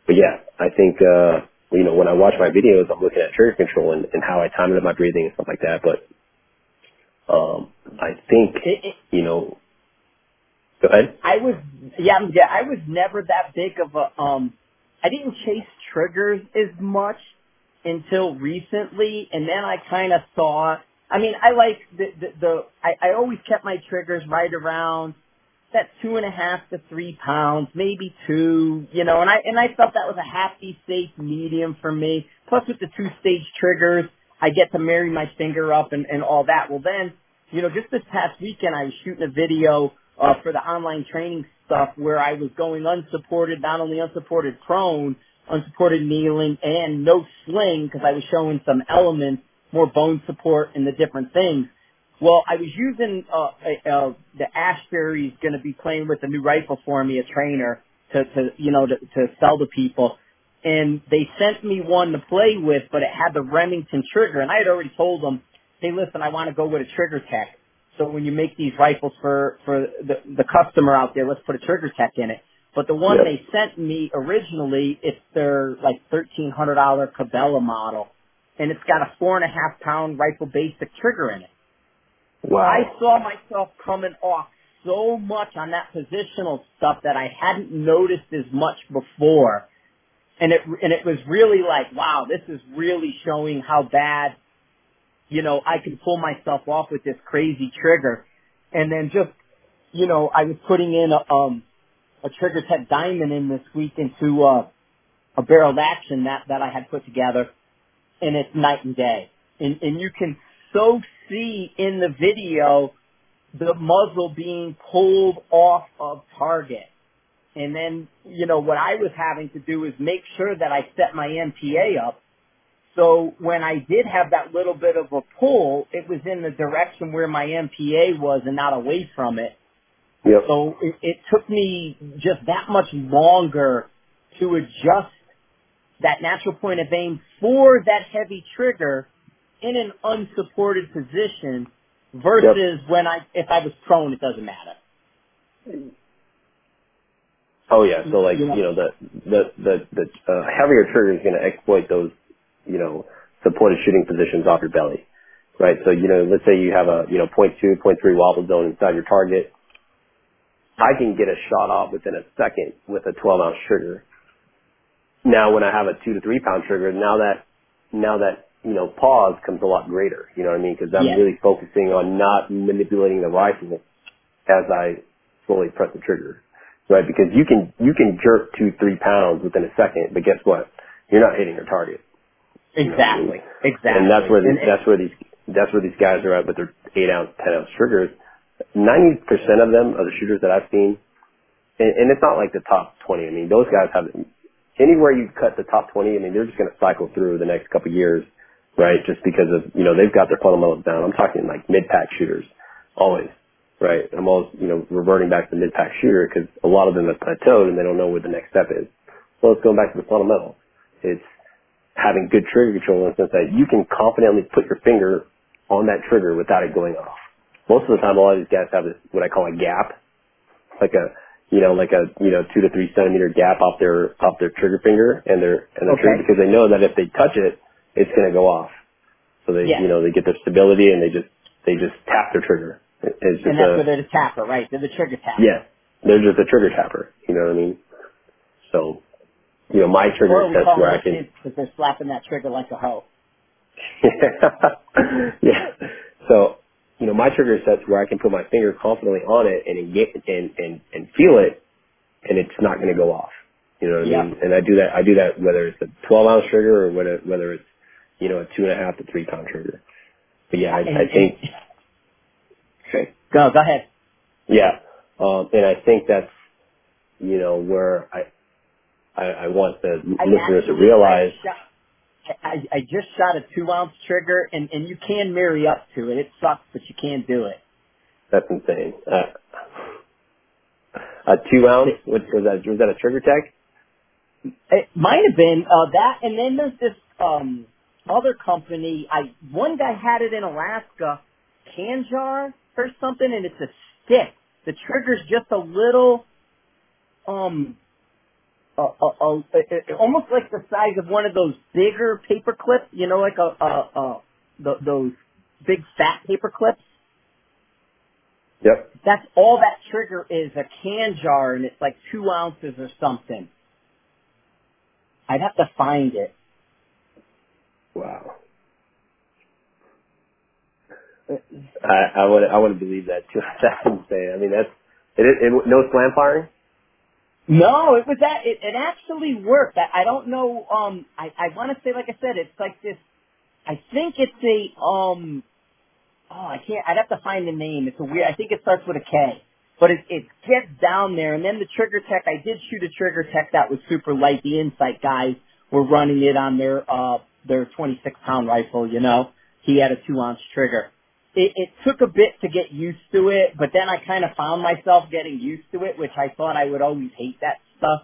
but yeah, I think, uh, you know, when I watch my videos, I'm looking at trigger control and, and how I time it in my breathing and stuff like that. But, um, I think, you know, go ahead. I was yeah yeah I was never that big of a um I didn't chase triggers as much until recently, and then I kind of saw. I mean, I like the the, the I, I always kept my triggers right around that two and a half to three pounds, maybe two, you know, and I and I thought that was a happy, safe medium for me. Plus with the two stage triggers, I get to marry my finger up and, and all that. Well then, you know, just this past weekend I was shooting a video uh for the online training stuff where I was going unsupported, not only unsupported prone, unsupported kneeling and no sling because I was showing some elements, more bone support and the different things. Well, I was using uh, uh, the Ashbury's going to be playing with a new rifle for me, a trainer to, to you know to, to sell to people, and they sent me one to play with, but it had the Remington trigger, and I had already told them, hey, listen, I want to go with a trigger tech. So when you make these rifles for for the the customer out there, let's put a TriggerTech in it. But the one Yep. they sent me originally, it's their like thirteen hundred dollar Cabela model, and it's got a four and a half pound rifle basic trigger in it. I saw myself coming off so much on that positional stuff that I hadn't noticed as much before. And it, and it was really like, wow, this is really showing how bad, you know, I can pull myself off with this crazy trigger. And then just, you know, I was putting in a, um, a TriggerTech Diamond in this week into, uh, a barreled action that, that I had put together and it's night and day. And, and you can so see in the video the muzzle being pulled off of target. And then, you know, what I was having to do is make sure that I set my NPA up. So when I did have that little bit of a pull, it was in the direction where my NPA was and not away from it. Yep. So it, it took me just that much longer to adjust that natural point of aim for that heavy trigger in an unsupported position versus when I, if I was prone, it doesn't matter. Oh yeah. So like, You know? you know, the, the, the, the, uh, heavier trigger is going to exploit those, you know, supported shooting positions off your belly. Right. So, you know, let's say you have a, you know, 0.2, 0.3 wobble zone inside your target. I can get a shot off within a second with a 12 ounce trigger. Now when I have a two to three pound trigger, now that, now that, you know, pause comes a lot greater. You know what I mean? Cause I'm Yes. really focusing on not manipulating the rifle as I slowly press the trigger. Right? Because you can, you can jerk two, three pounds within a second, but guess what? You're not hitting your target. You know what I mean? Exactly. Exactly. And that's where these, And, that's where these, that's where these guys are at with their eight ounce, ten ounce triggers. 90% of them are the shooters that I've seen and, and it's not like the top 20. I mean, those guys have anywhere you cut the top 20. I mean, they're just going to cycle through the next couple of years, right? Just because of you know they've got their fundamentals down. I'm talking like mid pack shooters, always, right? I'm always you know reverting back to the mid pack shooter because a lot of them have plateaued and they don't know where the next step is. So let's go back to the fundamentals. It's having good trigger control in the sense that you can confidently put your finger on that trigger without it going off. Most of the time, a lot of these guys have this, what I call a gap like a you know like a you know two to three centimeter gap off their off their trigger finger and their and their trigger because they know that if they touch it, it's going to go off. So they Yes. you know they get their stability and they just they just tap their trigger. It- It's And that's a what they're the tapper, right? They're the trigger tapper. yeah, they're just a trigger tapper. You know what I mean? So you know my trigger is we set to call where I can because they're slapping that trigger like a hoe. yeah. So you know my trigger is set to where I can put my finger confidently on it and engage and and and feel it and it's not going to go off. You know what I Yep. mean? And I do that. I do that whether it's a 12 ounce trigger or whether whether it's you know a two and a half to three pound trigger. But yeah, I, And, I and think go, go ahead. yeah, um, and I think that's you know where I I, I want the I listeners to actually, I realize shot, I, I just shot a two ounce trigger and, and you can marry up to it. It sucks, but you can't do it. that's insane. Uh, a two ounce what was that? Was that a TriggerTech? It might have been uh, that, and then there's this um, other company. I one guy had it in Alaska, Kanjar or something, and it's a stick. The trigger's just a little um a, a, a, almost like the size of one of those bigger paper clips, you know, like a, a, a the, those big fat paper clips. Yep. That's all that trigger is, a Kanjar, and it's like two ounces or something. I'd have to find it. Wow. I I would I wouldn't believe that too. That's insane. I mean that's it, it, it no slam firing. No, it was that. It, it actually worked. I, I don't know. Um, I I want to say, like I said, it's like this. I think it's a um. Oh, I can't. I'd have to find the name. It's a weird. I think it starts with a K. But it it gets down there, and then the trigger tech. I did shoot a TriggerTech that was super light. The Insight guys were running it on their uh their 26 pound rifle. You know, he had a two ounce trigger it, it took a bit to get used to it, but then I kind of found myself getting used to it, which I thought I would always hate that stuff.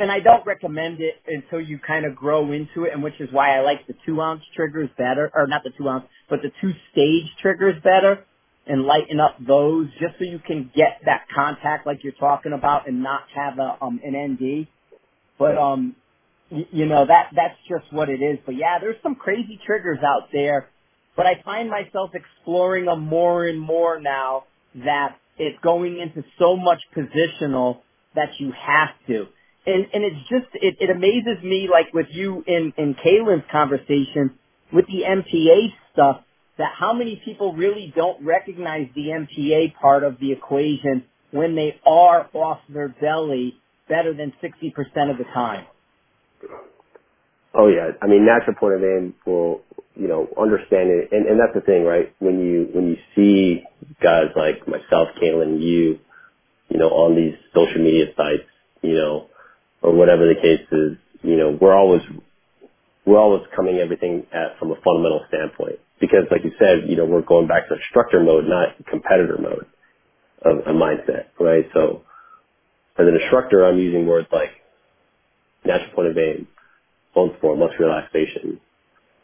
And I don't recommend it until you kind of grow into it, and which is why I like the two ounce triggers better, or not the two ounce, but the two stage triggers better, and lighten up those just so you can get that contact like you're talking about and not have a um an ND. But um, you know that that's just what it is. But yeah, there's some crazy triggers out there but I find myself exploring them more and more now that it's going into so much positional that you have to. And, and it's just, it, it amazes me, like with you in, in Caylen's conversation, with the NPA stuff, that how many people really don't recognize the NPA part of the equation when they are off their belly better than 60% of the time. Oh yeah, I mean natural point of aim will you know understand it, and and that's the thing, right? When you when you see guys like myself, Caitlin, you, you know, on these social media sites, you know, or whatever the case is, you know, we're always we're always coming everything at from a fundamental standpoint because, like you said, you know, we're going back to instructor mode, not competitor mode of a mindset, right? So as an instructor, I'm using words like natural point of aim, bone support, muscle relaxation,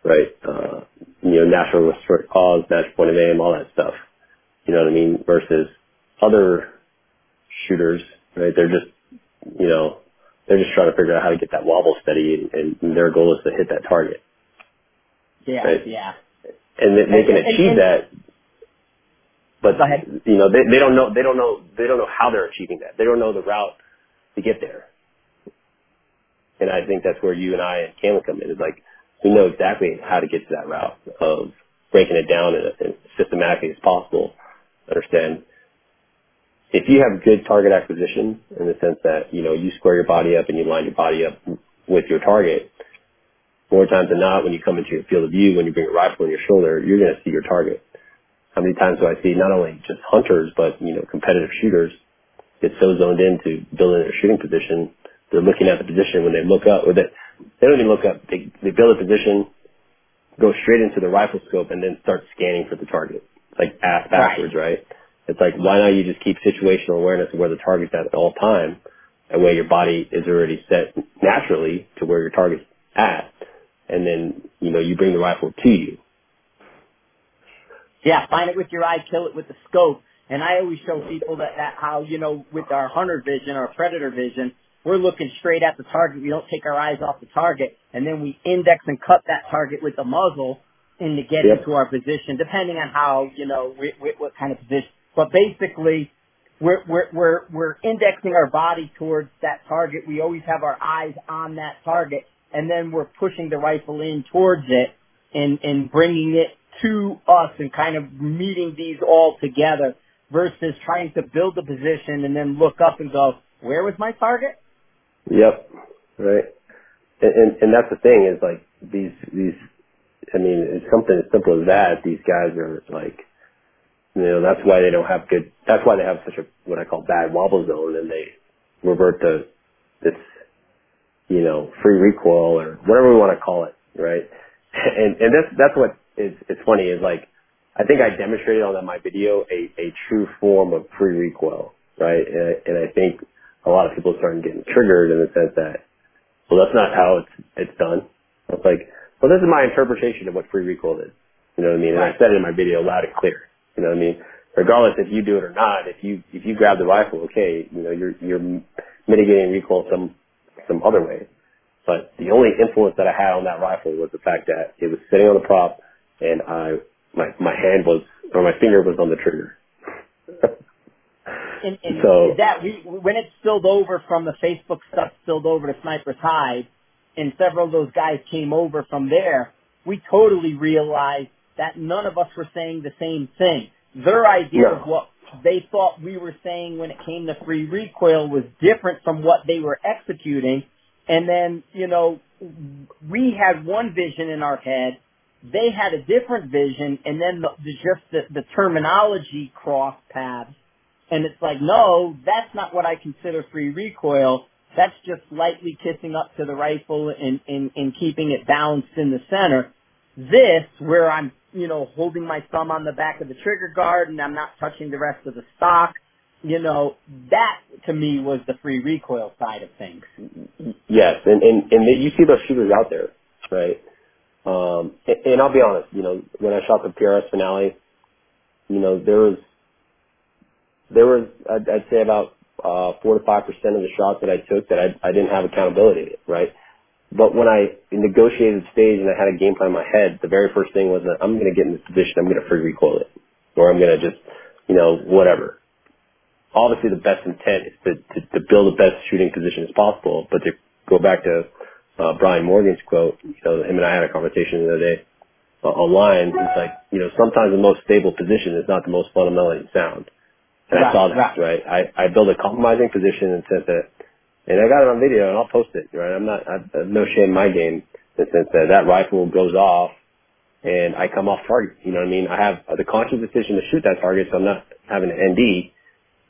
right? Uh, you know, natural respiratory pause, natural point of aim, all that stuff. You know what I mean? Versus other shooters, right? They're just, you know, they're just trying to figure out how to get that wobble steady, and, and their goal is to hit that target, Yeah, right? yeah. And they, they can And- and- achieve and- that, but you know, they, they don't know, they don't know, they don't know how they're achieving that. They don't know the route to get there. And I think that's where you and I and Cameron come in. Is like we know exactly how to get to that route of breaking it down in as systematically as possible. Understand if you have good target acquisition in the sense that you know you square your body up and you line your body up with your target. More times than not, when you come into your field of view, when you bring a rifle on your shoulder, you're going to see your target. How many times do I see not only just hunters, but you know competitive shooters get so zoned into building their shooting position, they're looking at the position when they look up, or they, they don't even look up. They, they build a position, go straight into the rifle scope, and then start scanning for the target. Like ass backwards, right? It's like, why not you just keep situational awareness of where the target's at at all time? That way your body is already set naturally to where your target's at. And then, you know, you bring the rifle to you. Yeah, find it with your eye, kill it with the scope. And I always show people that, that how, you know, with our hunter vision, our predator vision, we're looking straight at the target. We don't take our eyes off the target. And then we index and cut that target with the muzzle in to get Yep. into our position, depending on how, you know, we, we, what kind of position. But basically, we're, we're, we're, we're indexing our body towards that target. We always have our eyes on that target. And then we're pushing the rifle in towards it and, and bringing it to us and kind of meeting these all together versus trying to build a position and then look up and go, where was my target? Yep. Right. And, and, and that's the thing is like these, these, I mean, it's something as simple as that. These guys are like, you know, that's why they don't have good, that's why they have such a, what I call bad wobble zone and they revert to this, you know, free recoil or whatever we want to call it, right? And, and that's, that's what is, it's funny is like, I think I demonstrated on my video a, a true form of free recoil, right? And I, and I think a lot of people starting getting triggered in the sense that, well, that's not how it's, it's done. I was like, well, this is my interpretation of what free recoil is. You know what I mean? And I said it in my video loud and clear. You know what I mean? Regardless if you do it or not, if you, if you grab the rifle, okay, you know, you're, you're mitigating recoil some, some other way. But the only influence that I had on that rifle was the fact that it was sitting on the prop and I, my, my hand was, or my finger was on the trigger. and, and So- that we when it spilled over from the Facebook stuff spilled over to Sniper's Hide, and several of those guys came over from there, we totally realized that none of us were saying the same thing. Their idea No. of what they thought we were saying when it came to free recoil was different from what they were executing. And then, you know, we had one vision in our head. They had a different vision and then the, the just the, the terminology crossed paths. And it's like, no, that's not what I consider free recoil. That's just lightly kissing up to the rifle and, and, and keeping it balanced in the center. This, where I'm, you know, holding my thumb on the back of the trigger guard and I'm not touching the rest of the stock, you know, that to me was the free recoil side of things. Yes, and and and you see those shooters out there, right? Um, and, and I'll be honest, you know, when I shot the PRS finale, you know, there was there was I'd, I'd say about uh, four to five percent of the shots that I took that I I didn't have accountability, right? But when I negotiated stage and I had a game plan in my head, the very first thing was that I'm going to get in this position, I'm going to free recoil it, or I'm going to just, you know, whatever. Obviously, the best intent is to, to, to build the best shooting position as possible. But to go back to uh, Brian Morgan's quote, you know, him and I had a conversation the other day uh, online. It's like, you know, sometimes the most stable position is not the most fundamentally sound. And I Right, saw that, right. right? I, I built a compromising position and said that, and I got it on video and I'll post it, right? I'm not, I have no shame in my game in the sense that that rifle goes off and I come off target. You know what I mean? I have the conscious decision to shoot that target, so I'm not having an ND,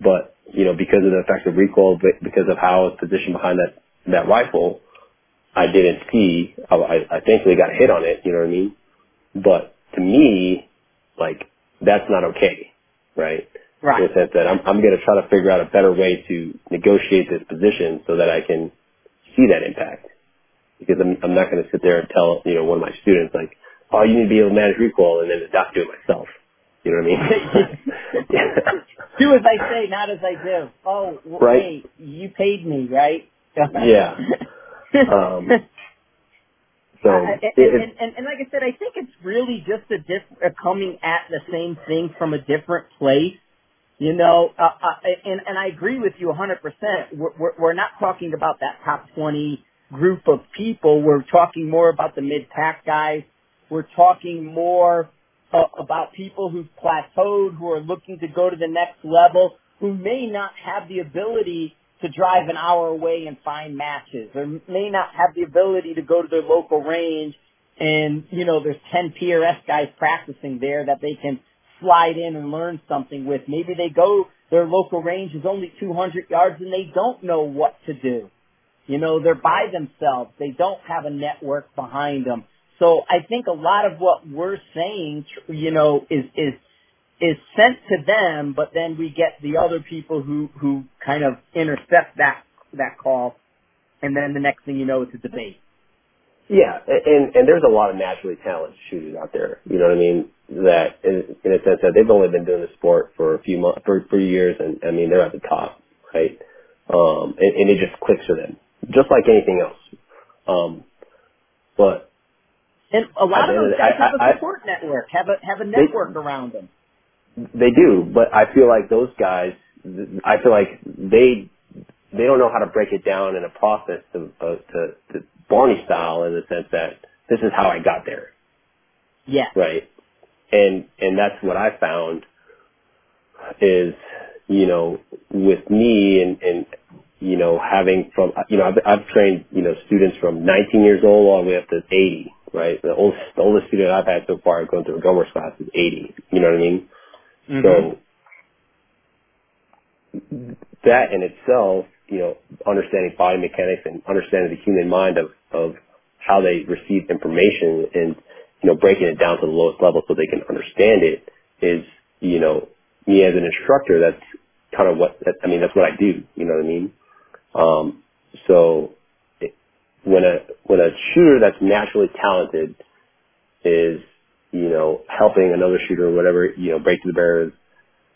but, you know, because of the effective recoil, because of how I was positioned behind that, that rifle, I didn't see, I, I I thankfully got hit on it, you know what I mean? But to me, like, that's not okay, right? In Right. the sense that I'm, I'm going to try to figure out a better way to negotiate this position so that I can see that impact. Because I'm, I'm not going to sit there and tell, you know, one of my students like, oh, you need to be able to manage recoil and then not do it myself. You know what I mean? do as I say, not as I do. Oh, w- Right. hey, you paid me, right? Yeah. Um, So, it, and, it, and, and, and like I said, I think it's really just a diff- uh, coming at the same thing from a different place. You know, uh, uh, and, and I agree with you 100%. We're, we're, we're not talking about that top 20 group of people. We're talking more about the mid-pack guys. We're talking more uh, about people who've plateaued, who are looking to go to the next level, who may not have the ability to drive an hour away and find matches, or may not have the ability to go to their local range and, you know, there's 10 PRS guys practicing there that they can slide in and learn something with. Maybe they go, their local range is only 200 yards and they don't know what to do. You know, they're by themselves. They don't have a network behind them. So I think a lot of what we're saying, you know, is, is, is sent to them, but then we get the other people who, who kind of intercept that, that call. And then the next thing you know, it's a debate. Yeah, and, and there's a lot of naturally talented shooters out there, you know what I mean? That, in, in a sense that they've only been doing the sport for a few months, for, for years, and I mean, they're at the top, right? Um, and, and it just clicks for them, just like anything else. Um, but And a lot of end of those the- guys have a I- I- support network, have a, have a network around them. they do, but I feel like those guys, I feel like they they don't know how to break it down in a process to uh, to, to Barney style in the sense that this is how I got there, Yeah. right? And and that's what I found is you know with me and and you know having from you know I've, I've trained you know students from 19 years old all the way up to 80, right? The oldest the oldest student I've had so far going through a Gomer's class is 80. You know what I mean? So that in itself, you know, understanding body mechanics and understanding the human mind of, of how they receive information and, you know, breaking it down to the lowest level so they can understand it is, you know, me as an instructor, that's kind of what, that, I mean, that's what I do, you know what I mean? Um, so it, when a, when a shooter that's naturally talented is, you know, helping another shooter or whatever, you know, break through the barriers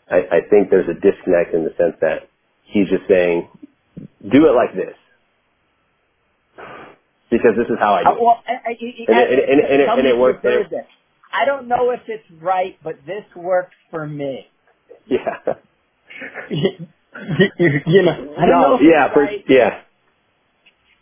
I, I think there's a disconnect in the sense that he's just saying, do it like this. because this is how I do. Uh, it. well, I, I, I, And it- and it- and and it works- you've and heard this. I don't know if it's right, but this works for me. Yeah. you, you, know, I don't no, know yeah, for, right. yeah,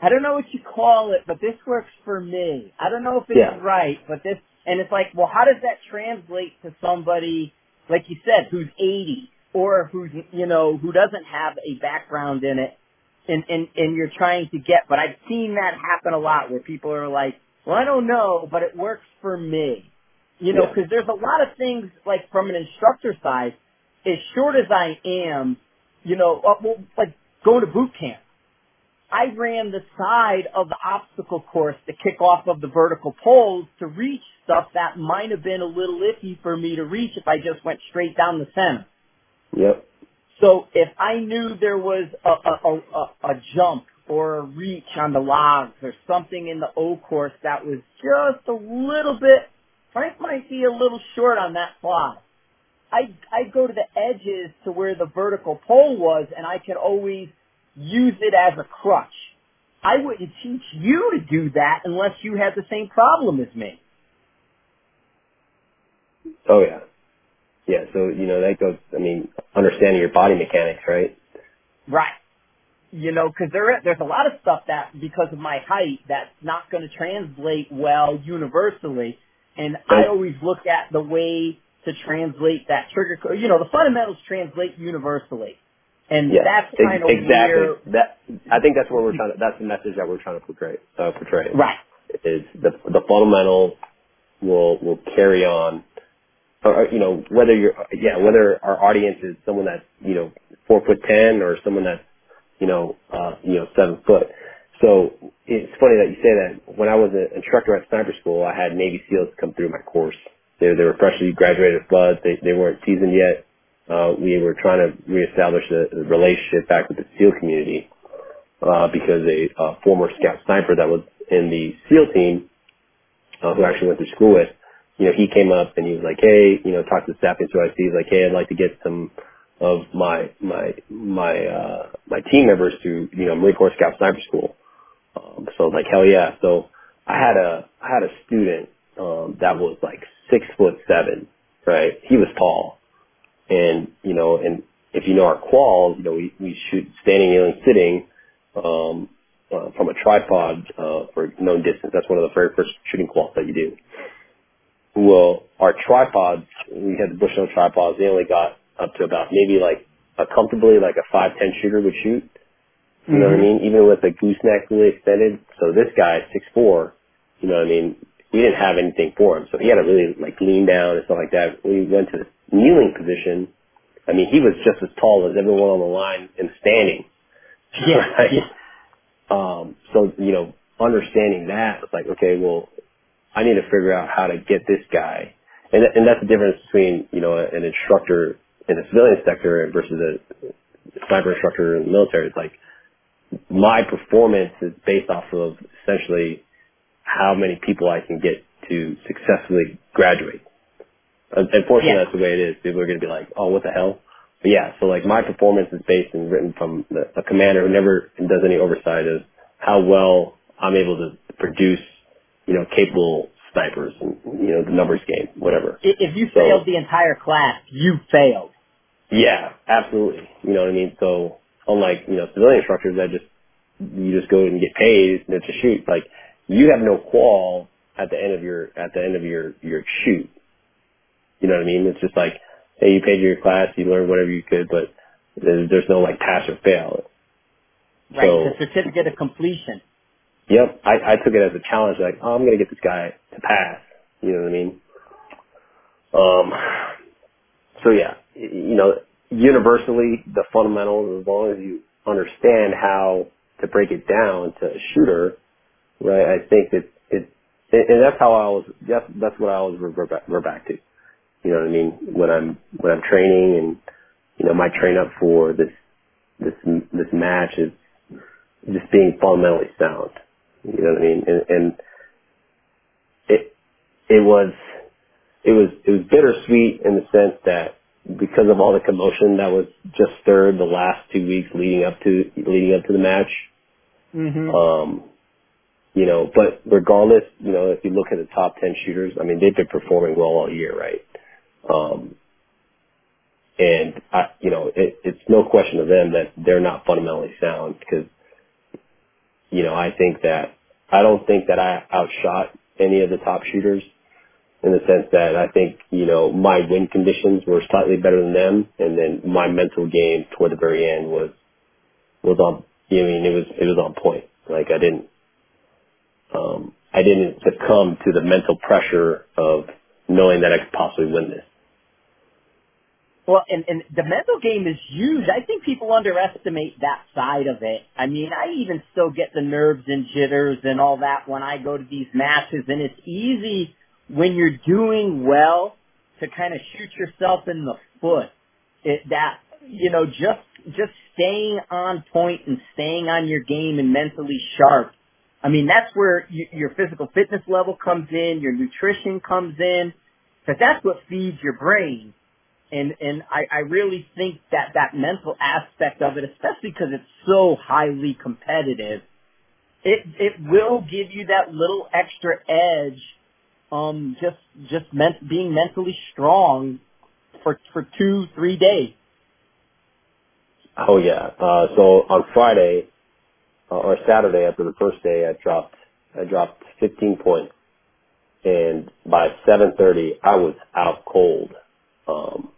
I don't know what you call it, but this works for me. I don't know if it's Yeah. right, but this, and it's like, well, how does that translate to somebody, like you said, who's 80 or who's, you know, who doesn't have a background in it and, and, and you're trying to get, but I've seen that happen a lot where people are like, well, I don't know, but it works for me. You know, Yeah. cause there's a lot of things, like from an instructor side, as short as I am, you know, uh, well, like going to boot camp. I ran the side of the obstacle course to kick off of the vertical poles to reach stuff that might have been a little iffy for me to reach if I just went straight down the center. yep, So if I knew there was a, a, a, a jump or a reach on the logs or something in the O course that was just a little bit, Frank might be a little short on that fly. I I go to the edges to where the vertical pole was, and I could always use it as a crutch. I wouldn't teach you to do that unless you had the same problem as me. oh yeah, yeah. So you know that goes. I mean, understanding your body mechanics, right? Right. You know, because there there's a lot of stuff that because of my height that's not going to translate well universally, and I always look at the way to translate that trigger. You know, the fundamentals translate universally, and Yeah, that's ex- kind of exactly. where That I think that's what we're trying to. That's the message that we're trying to portray. Uh, portray right. is the the fundamentals will will carry on. Or, you know, whether you're yeah, whether our audience is someone that's you know four foot ten or someone that's you know uh, you know seven foot. So it's funny that you say that. When I was an instructor at sniper school, I had Navy SEALs come through my course. They they were freshly graduated BUD/S. They they weren't seasoned yet. Uh, we were trying to reestablish a, a relationship back with the SEAL community uh, because a, uh former scout sniper that was in the SEAL team, uh, who I actually went to school with, you know, he came up and he was like, hey, you know, talked to the staff so I see, he's like, hey, I'd like to get some of my my my uh, my team members to you know Marine Corps Scout Sniper School. Um, so I was like, hell yeah. So I had a I had a student um, that was like six foot seven, right? He was tall, and you know, and if you know our quals, you know, we we shoot standing, kneeling, sitting um, uh, from a tripod uh, for known distance. That's one of the very first shooting quals that you do. Well, our tripods, we had the Bushnell tripods. They only got up to about maybe like a comfortably like a five ten shooter would shoot. You know what I hmm mean? Even with the gooseneck really extended. So this guy, six four, you know what I mean? We didn't have anything for him, so he had to really like lean down and stuff like that. When we went to the kneeling position, I mean, he was just as tall as everyone on the line in standing, Yeah, right? Um, so you know, understanding that, it's like, okay, well, I need to figure out how to get this guy, and th- and that's the difference between you know an instructor in the civilian sector versus a sniper instructor in the military. It's like my performance is based off of essentially how many people I can get to successfully graduate. Un- Unfortunately, yeah. that's the way it is. People are going to be like, "Oh, what the hell?" But yeah, so like my performance is based and written from the, a commander who never does any oversight of how well I'm able to produce, you know, capable snipers and you know the numbers game, whatever. If you So failed the entire class, you failed. yeah, absolutely. You know what I mean? So unlike you know civilian instructors that just you just go and get paid to shoot, like you have no qual at the end of your at the end of your your shoot. You know what I mean? It's just like, hey, you paid your class, you learned whatever you could, but there's, there's no like pass or fail. Right, it's So, a certificate of completion. Yep, I, I took it as a challenge. Like, oh, I'm gonna get this guy to pass. You know what I mean? Um, so yeah, you know, universally the fundamentals, as long as you understand how to break it down to a shooter, right? I think that it, and and that's how I was. That's that's what I always revert back, revert back to. You know what I mean? When I'm when I'm training and you know my train up for this this this match is just being fundamentally sound. You know what I mean? And, and it it was it was it was bittersweet in the sense that because of all the commotion that was just stirred the last two weeks leading up to leading up to the match. hmm Um, you know, but regardless, you know, if you look at the top 10 shooters, I mean, they've been performing well all year, right? Um, and I, you know, it, it's no question of them that they're not fundamentally sound because, you know, I think that, I don't think that I outshot any of the top shooters in the sense that I think, you know, my win conditions were slightly better than them and then my mental game toward the very end was, was on, I mean, it was, it was on point. Like I didn't, um, I didn't succumb to the mental pressure of knowing that I could possibly win this. Well, and, and the mental game is huge. I think people underestimate that side of it. I mean, I even still get the nerves and jitters and all that when I go to these matches, and it's easy when you're doing well to kind of shoot yourself in the foot. It, that you know, just just staying on point and staying on your game and mentally sharp. I mean, that's where you, your physical fitness level comes in, your nutrition comes in, because that's what feeds your brain and and I, I really think that that mental aspect of it, especially because it's so highly competitive, it it will give you that little extra edge. Um, just just meant being mentally strong for for two three days. Oh yeah. Uh, so on Friday uh, or Saturday after the first day, I dropped I dropped 15 points, and by 7:30 I was out cold. Um,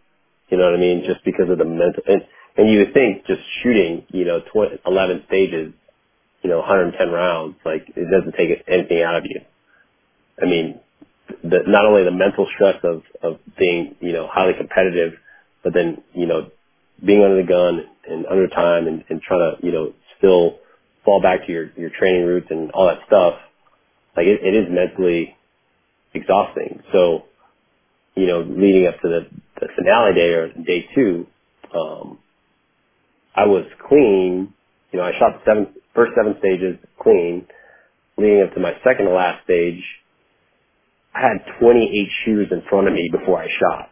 know what I mean? Just because of the mental, and, and you would think just shooting, you know, 20, 11 stages, you know, 110 rounds, like it doesn't take anything out of you. I mean, the, not only the mental stress of, of being, you know, highly competitive, but then, you know, being under the gun and under time and, and trying to, you know, still fall back to your, your training roots and all that stuff. Like it, it is mentally exhausting. So, you know, leading up to the, the finale day or day two, um, I was clean. You know, I shot the seven, first seven stages clean. Leading up to my second to last stage, I had 28 shoes in front of me before I shot.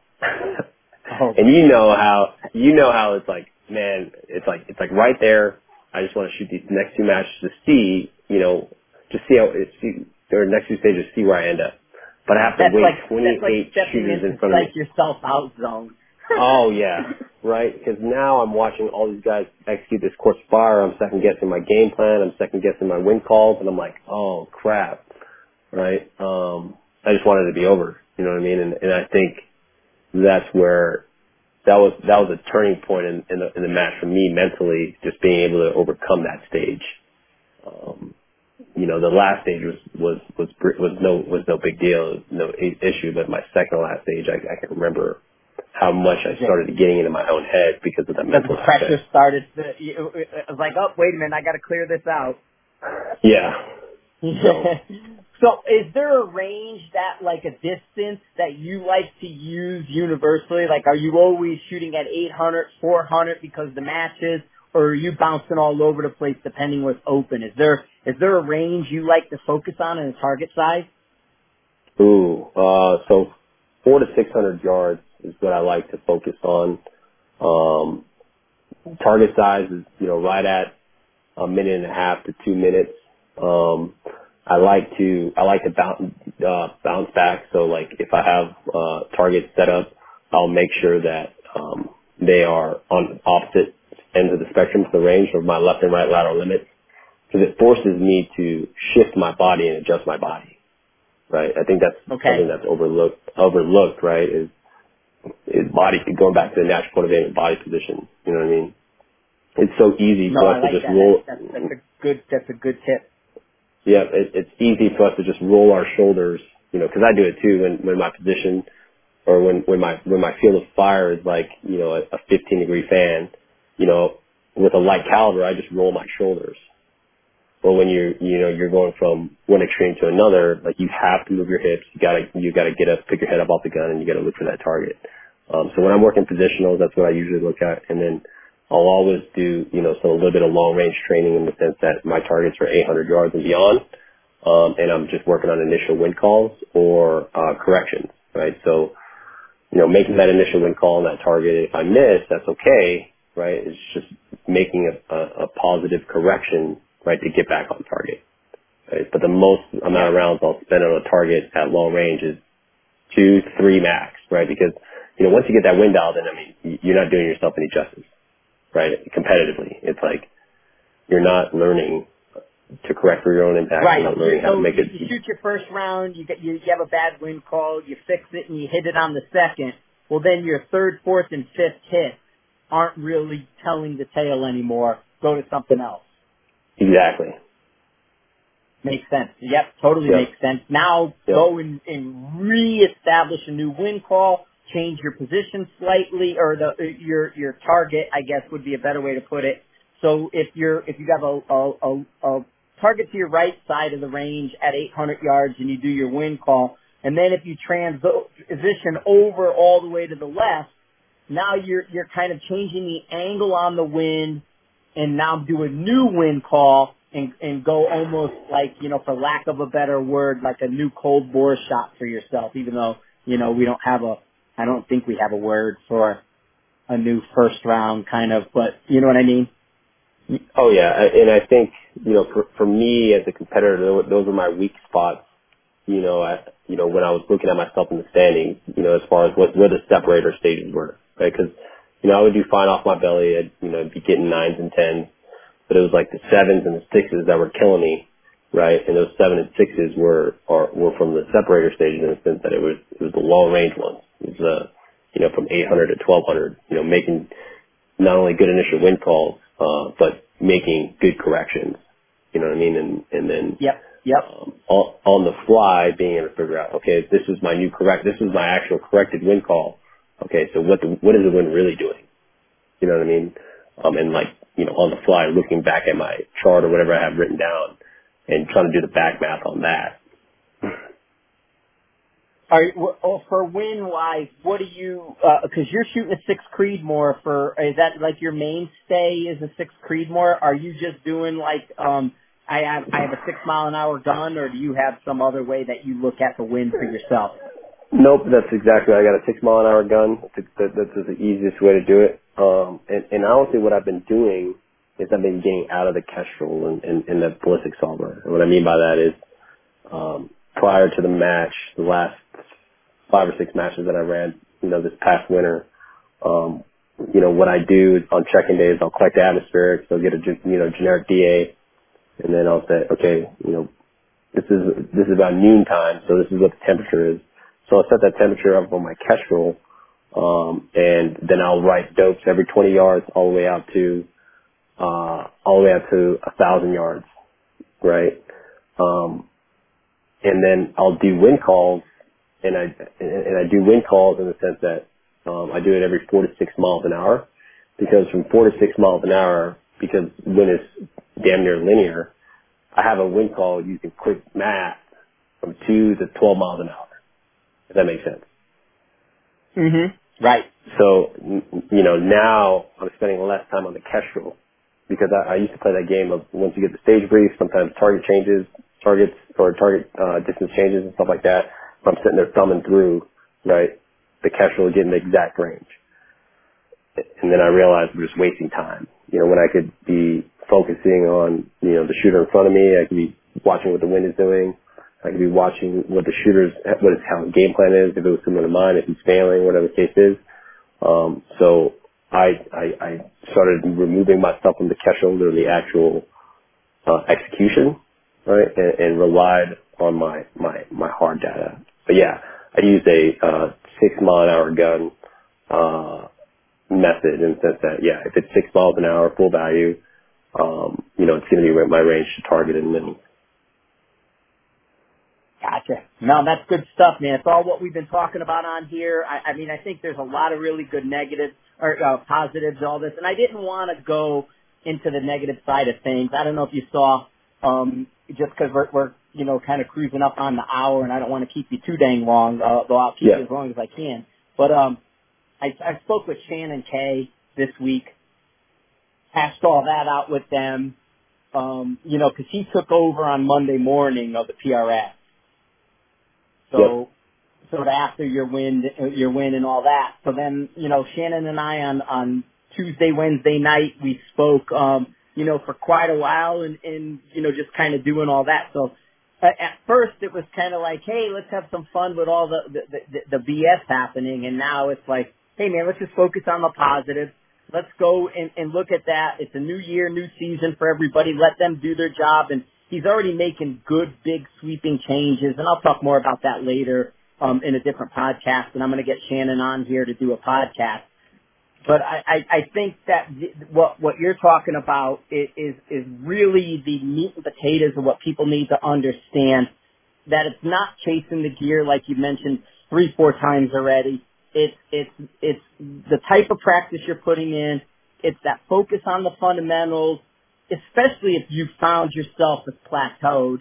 Oh. and you know how, you know how it's like, man, it's like, it's like right there. I just want to shoot these next two matches to see, you know, just see how it, see, or next two stages, see where I end up. But I have to That's wait like 28 like shooters in front of me. yourself out zone. Oh yeah, right. Because now I'm watching all these guys execute this course fire. I'm second guessing my game plan. I'm second guessing my wind calls, and I'm like, oh crap, right? Um, I just wanted it to be over. You know what I mean? And, and I think that's where that was that was a turning point in, in the in the match for me mentally, just being able to overcome that stage. Um, you know, the last stage was was was was no was no big deal, no issue. But my second last stage, I, I can remember how much I started getting into my own head because of that Because mental the pressure aspect. started. To, it was like, oh, wait a minute, I got to clear this out. Yeah. So so is there a range that like a distance that you like to use universally? Like are you always shooting at 800, 400 because the matches or are you bouncing all over the place depending what's open? Is there is there a range you like to focus on in a target size? ooh, uh so four to six hundred yards is what I like to focus on. Um target size is, you know, right at a minute and a half to two minutes. Um, I like to I like to bounce uh, bounce back. So like if I have uh, targets set up, I'll make sure that um, they are on opposite ends of the spectrum to the range of my left and right lateral limits because it forces me to shift my body and adjust my body. Right. I think that's Okay. something that's overlooked. Overlooked. Right. Is is body going back to the natural motivated body position. You know what I mean? It's so easy No, for us to just that. That's roll. that's that's a good that's a good tip. Yeah, it, it's easy for us to just roll our shoulders, you know, because I do it too when when my position or when when my when my field of fire is like you know a, a 15 degree fan, you know, with a light caliber, I just roll my shoulders. But when you're, you know you're going from one extreme to another, like you have to move your hips. You gotta you gotta get up, pick your head up off the gun, and you gotta look for that target. Um, so when I'm working positionals, that's what I usually look at, and then I'll always do you know some a little bit of long range training in the sense that my targets are 800 yards and beyond um, and I'm just working on initial wind calls or uh, corrections, right? So, you know, making that initial wind call on that target, if I miss, that's okay, right? It's just making a, a, a positive correction, right, to get back on target. Right? But the most amount of rounds I'll spend on a target at long range is two, three max, right? Because, you know, once you get that wind dialed in, I mean, you're not doing yourself any justice, right? Competitively. It's like, you're not learning to correct for your own impact. Right. You're not learning how so to make you, it. you shoot your first round, you get you, you have a bad wind call, you fix it and you hit it on the second. Well then your third, fourth and fifth hits aren't really telling the tale anymore. Go to something else. Exactly. Makes sense. Yep, totally Yep. makes sense. Now Yep. go and, and reestablish a new wind call, change your position slightly, or the uh, your your target, I guess, would be a better way to put it. So if you're if you have a a, a, a target to your right side of the range at 800 yards and you do your wind call, and then if you transition over all the way to the left, now you're you're kind of changing the angle on the wind, and now do a new wind call and and go almost like you know, for lack of a better word, like a new cold bore shot for yourself. Even though you know we don't have a, I don't think we have a word for a new first round kind of, but you know what I mean. Oh yeah, and I think you know for for me as a competitor, those were my weak spots. You know, I, you know when I was looking at myself in the standings, you know as far as what where the separator stages were, right? Because you know I would do fine off my belly, I'd you know be getting nines and tens, but it was like the sevens and the sixes that were killing me, right? And those seven and sixes were are, were from the separator stages in the sense that it was it was the long range ones. It was uh you know from 800 to 1200, you know making not only good initial wind calls, uh, but making good corrections. You know what I mean? And and then Yep. Yep. um, on, on the fly, being able to figure out, okay, this is my new correct, this is my actual corrected wind call. Okay, so what the, what is the wind really doing? You know what I mean? Um, and like you know, on the fly, looking back at my chart or whatever I have written down, and trying to do the back math on that. Are you, wh- oh, for win wise, what do you? Because you're shooting a six Creedmoor for is that like your mainstay is a six Creedmoor? Are you just doing like um I have I have a six mile an hour gun, or do you have some other way that you look at the wind for yourself? Nope, that's exactly. I got a six mile an hour gun. That's, that, the easiest way to do it. Um, and, and honestly, what I've been doing is I've been getting out of the Kestrel and, and, and the ballistic solver. And what I mean by that is, um, prior to the match, the last five or six matches that I ran, you know, this past winter, um, you know, what I do on check-in days, I'll collect the atmospherics, I'll get a, you know, generic DA, and then I'll say, okay, you know, this is this is about noon time, so this is what the temperature is. So I'll set that temperature up on my Kestrel, um, and then I'll write dopes every 20 yards all the way out to uh, all the way out to a thousand yards, right? Um, and then I'll do wind calls, and I and I do wind calls in the sense that um, I do it every four to six miles an hour, because from four to six miles an hour, because wind is damn near linear, I have a wind call using quick math from two to 12 miles an hour. If that makes sense. Mm-hmm. Right. So, you know, now I'm spending less time on the Kestrel because I, I used to play that game of once you get the stage brief, sometimes target changes, targets or target uh, distance changes and stuff like that. I'm sitting there thumbing through, right, the Kestrel getting the exact range. And then I realized I'm just wasting time. You know, when I could be focusing on, you know, the shooter in front of me, I could be watching what the wind is doing. I could be watching what the shooter's, what his how game plan is, if it was similar to mine, if he's failing, whatever the case is. Um, so I, I, I started removing myself from the Kestrel to the actual uh, execution, right, and, and relied on my, my, my hard data. But yeah, I used a uh, six mile an hour gun uh, method in the sense that yeah, if it's six miles an hour full value, um, you know, it's going to be my range to target in the middle. Gotcha. No, that's good stuff, man. It's all what we've been talking about on here. I, I mean, I think there's a lot of really good negatives or uh, positives, all this, and I didn't want to go into the negative side of things. I don't know if you saw, um, just because we're, we're, you know, kind of cruising up on the hour, and I don't want to keep you too dang long, uh, though I'll keep Yeah. you as long as I can. But um, I, I spoke with Shannon Kay this week, hashed all that out with them, um, you know, because he took over on Monday morning of the PRS. So, sort of after your win, your win and all that. So then, you know, Shannon and I on, on Tuesday, Wednesday night, we spoke, um, you know, for quite a while and, and, you know, just kind of doing all that. So at first it was kind of like, hey, let's have some fun with all the, the, the, the BS happening. And now it's like, hey man, let's just focus on the positive. Let's go and, and look at that. It's a new year, new season for everybody. Let them do their job. And he's already making good, big, sweeping changes. And I'll talk more about that later um, in a different podcast. And I'm going to get Shannon on here to do a podcast. But I, I, I think that th- what what you're talking about is, is is really the meat and potatoes of what people need to understand. That it's not chasing the gear like you mentioned three, four times already. It's it's it's the type of practice you're putting in. It's that focus on the fundamentals, especially if you found yourself as plateaued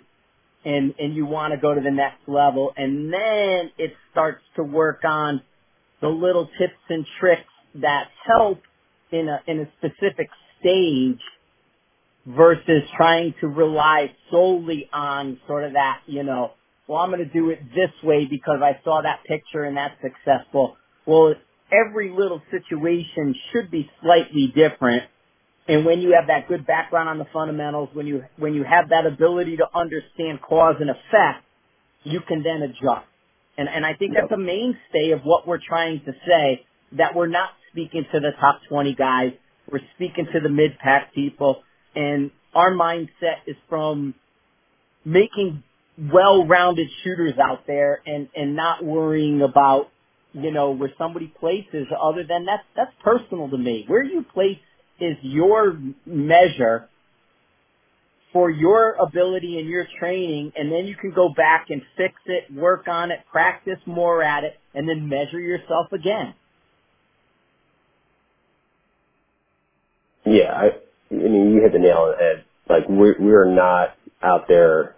and and you want to go to the next level, and then it starts to work on the little tips and tricks that help in a in a specific stage versus trying to rely solely on sort of that, you know, well, I'm going to do it this way because I saw that picture and that's successful. Well, every little situation should be slightly different. And when you have that good background on the fundamentals, when you, when you have that ability to understand cause and effect, you can then adjust. And, and I think that's a mainstay of what we're trying to say, that we're not speaking to the top 20 guys. We're speaking to the mid-pack people. And our mindset is from making well-rounded shooters out there and, and not worrying about, you know, where somebody places other than that's, that's personal to me. Where you place is your measure for your ability and your training and then you can go back and fix it, work on it, practice more at it, and then measure yourself again. Yeah, I, I mean, you hit the nail on the head. Like we're we're not out there,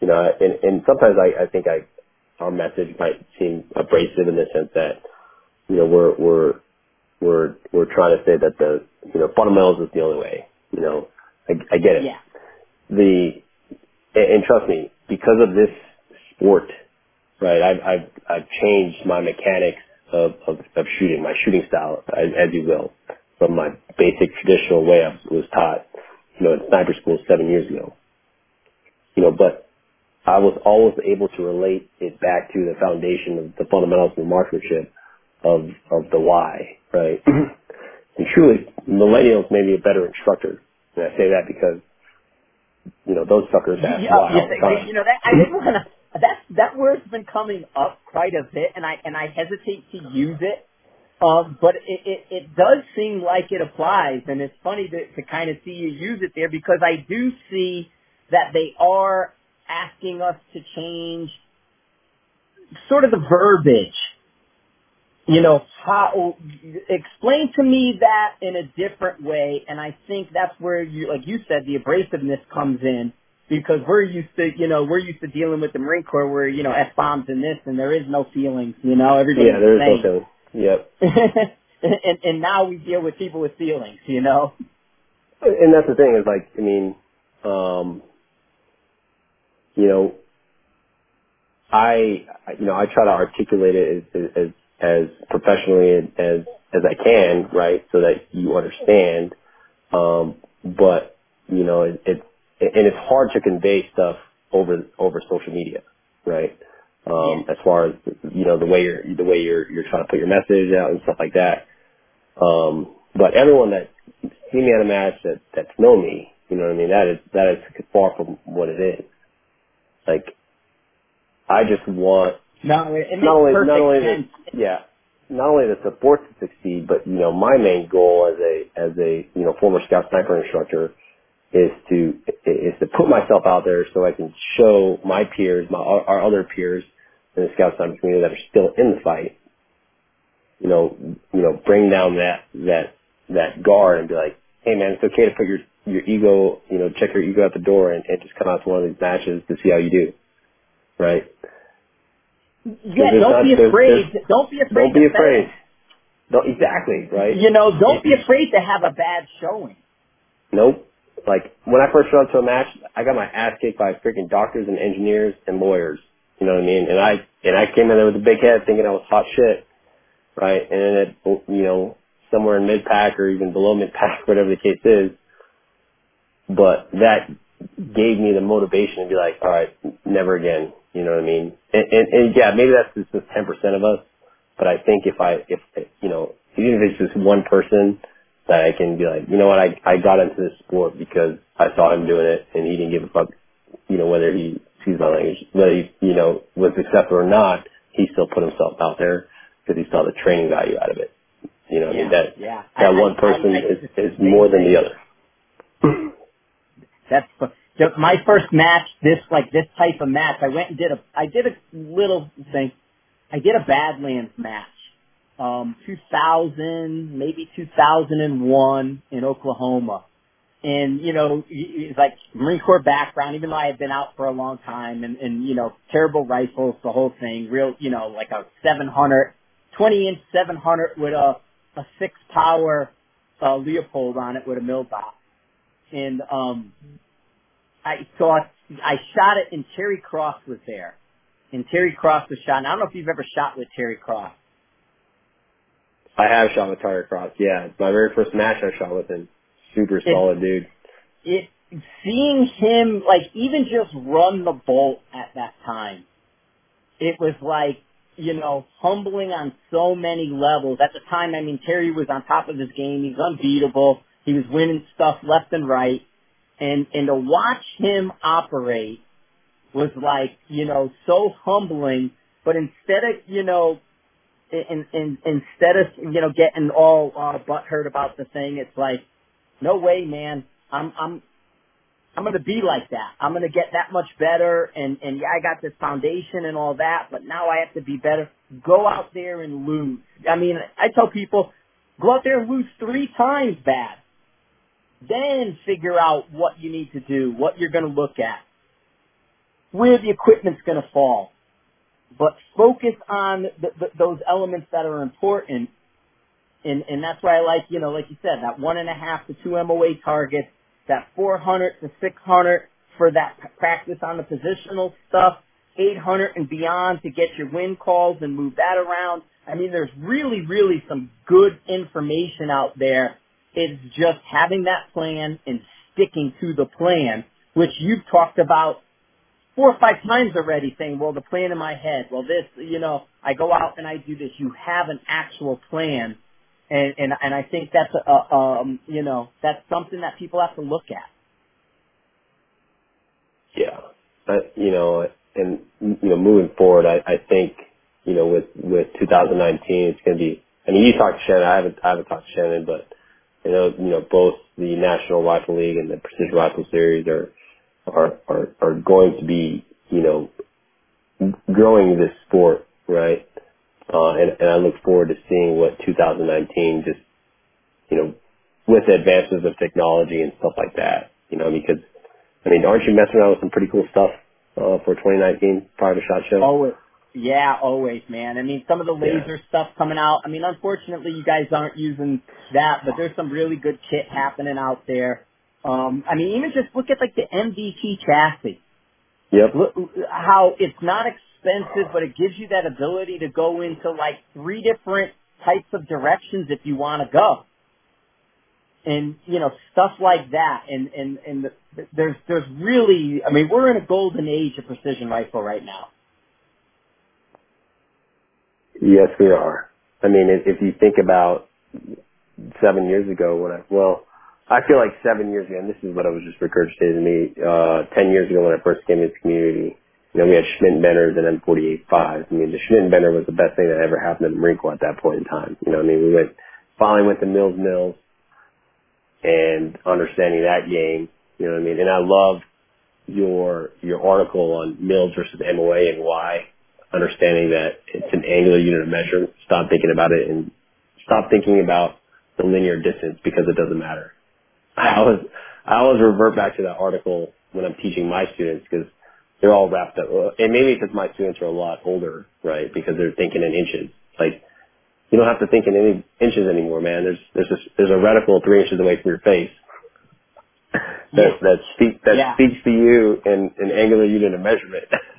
you know. And and sometimes I I think I our message might seem abrasive in the sense that you know we're we're we're we're trying to say that the you know fundamentals is the only way. You know, I, I get it. Yeah. The and, and trust me, because of this sport, right? I've I've I've changed my mechanics of of, of shooting, my shooting style, as, as you will from my basic traditional way I was taught, you know, in sniper school seven years ago. You know, but I was always able to relate it back to the foundation of the fundamentals of marksmanship of of the why, right? and truly, millennials may be a better instructor. And I say that because, you know, those suckers ask Yeah, why you, all the time. you know that I didn't want to. That that word's been coming up quite a bit, and I and I hesitate to use it. Um, but it, it it does seem like it applies, and it's funny to to kind of see you use it there because I do see that they are asking us to change sort of the verbiage you know, how, explain to me that in a different way. And I think that's where you, like you said, the abrasiveness comes in because we're used to, you know, we're used to dealing with the Marine Corps where, you know, F-bombs and this and there is no feelings, you know, everybody's Yeah, there is no the feeling. Yep. and, and now we deal with people with feelings, you know? And that's the thing is like, I mean, um, you know, I, you know, I try to articulate it as, as, as professionally as, as I can, right? So that you understand. Um, but, you know, it, it, and it's hard to convey stuff over, over social media, right? Um, as far as, you know, the way you're, the way you're, you're trying to put your message out and stuff like that. Um, but everyone that see me at a match that, that's known me, you know what I mean? That is, that is far from what it is. Like, I just want No, it, it not only not only sense. yeah not only the support to succeed, but you know my main goal as a as a you know former scout sniper instructor is to is to put myself out there so I can show my peers, my our other peers in the scout sniper community that are still in the fight, you know, you know, bring down that that that guard and be like, hey man, it's okay to put your your ego, you know, check your ego at the door and, and just come out to one of these matches to see how you do, right? Yeah, there's don't not- be there's- afraid. there's- Don't be afraid Don't be afraid. Don't exactly right. You know, don't be afraid to have a bad showing. Nope. Like when I first showed up to a match, I got my ass kicked by freaking doctors and engineers and lawyers. You know what I mean? And I and I came in there with a big head, thinking I was hot shit, right? And then it, you know, somewhere in mid pack or even below mid pack, whatever the case is, but that gave me the motivation to be like, all right, never again. You know what I mean? And, and, and yeah, maybe that's just, just 10% of us, but I think if I, if, you know, even if it's just one person that I can be like, you know what, I, I got into this sport because I saw him doing it and he didn't give a fuck, you know, whether he, excuse my language, whether he, you know, was successful or not, he still put himself out there because he saw the training value out of it. You know, yeah, I mean, that, yeah. that I, one I, I, person I is, is more than the other. That's so my first match. This like this type of match. I went and did a. I did a little thing. I did a Badlands match. Um, 2000, maybe 2001 in Oklahoma. And, you know, it's like Marine Corps background, even though I had been out for a long time and, and, you know, terrible rifles, the whole thing, real, you know, like a 700, 20 inch 700 with a, a six power, uh, Leupold on it with a mill box. And, um, I thought I shot it and Terry Cross was there. And Terry Cross was shot. And I don't know if you've ever shot with Terry Cross. I have shot with Terry Cross. Yeah, my very first match I shot with him. Super It, solid dude. it, seeing him, like, even just run the bolt at that time, it was like, you know, humbling on so many levels. At the time, I mean, Terry was on top of his game. He's unbeatable. He was winning stuff left and right. And, and to watch him operate was like, you know, so humbling. But instead of, you know, in, in, instead of, you know, getting all uh, butthurt about the thing, it's like, no way, man. I'm, I'm, I'm gonna be like that. I'm gonna get that much better and, and yeah, I got this foundation and all that, but now I have to be better. Go out there and lose. I mean, I tell people, go out there and lose three times bad. Then figure out what you need to do, what you're gonna look at, where the equipment's gonna fall. But focus on the, the, those elements that are important and and that's why I like you know like you said that one and a half to two MOA targets, that 400 to 600 for that practice on the positional stuff, 800 and beyond to get your wind calls and move that around. I mean, there's really really some good information out there. It's just having that plan and sticking to the plan, which you've talked about four or five times already saying, well, the plan in my head, well, this, you know, I go out and I do this. You have an actual plan and and and I think that's a, a um you know that's something that people have to look at. Yeah, I, you know, and you know, moving forward, I, I think you know with with 2019, it's going to be. I mean, you talked to Shannon. I haven't I haven't talked to Shannon, but you know, you know, both the National Rifle League and the Precision Rifle Series are are are, are going to be you know growing this sport, right? Uh, and, and I look forward to seeing what 2019 just you know with advances of technology and stuff like that. You know, because I mean, aren't you messing around with some pretty cool stuff uh, for 2019 prior to Shot Show? Always, yeah, always, man. I mean, some of the Yeah. laser stuff coming out. I mean, unfortunately, you guys aren't using that, but there's some really good kit happening out there. Um, I mean, even just look at like the MDT chassis. Yep. Look how it's not expensive, but it gives you that ability to go into like three different types of directions if you want to go. and you know stuff like that and and and the, there's there's really I mean we're in a golden age of precision rifle right now. Yes, we are. I mean, if, you think about seven years ago when I, well, I feel like seven years ago, and this is what I was just regurgitated to me, uh, ten years ago when I first came into the community, you know, we had Schmidt Benders and M48 5s. I mean, the Schmidt Bender was the best thing that ever happened in the Marine Corps at that point in time. You know, I mean, we went, finally went to Mills Mills and understanding that game, you know what I mean? And I love your your article on Mills versus MOA and why, understanding that it's an angular unit of measure. Stop thinking about it and stop thinking about the linear distance because it doesn't matter. I always I always revert back to that article when I'm teaching my students because they're all wrapped up. And maybe because my students are a lot older, right? Because they're thinking in inches. Like you don't have to think in any inches anymore, man. There's there's a, there's a reticle three inches away from your face that that speak that yeah, speaks to you in an angular unit of measurement.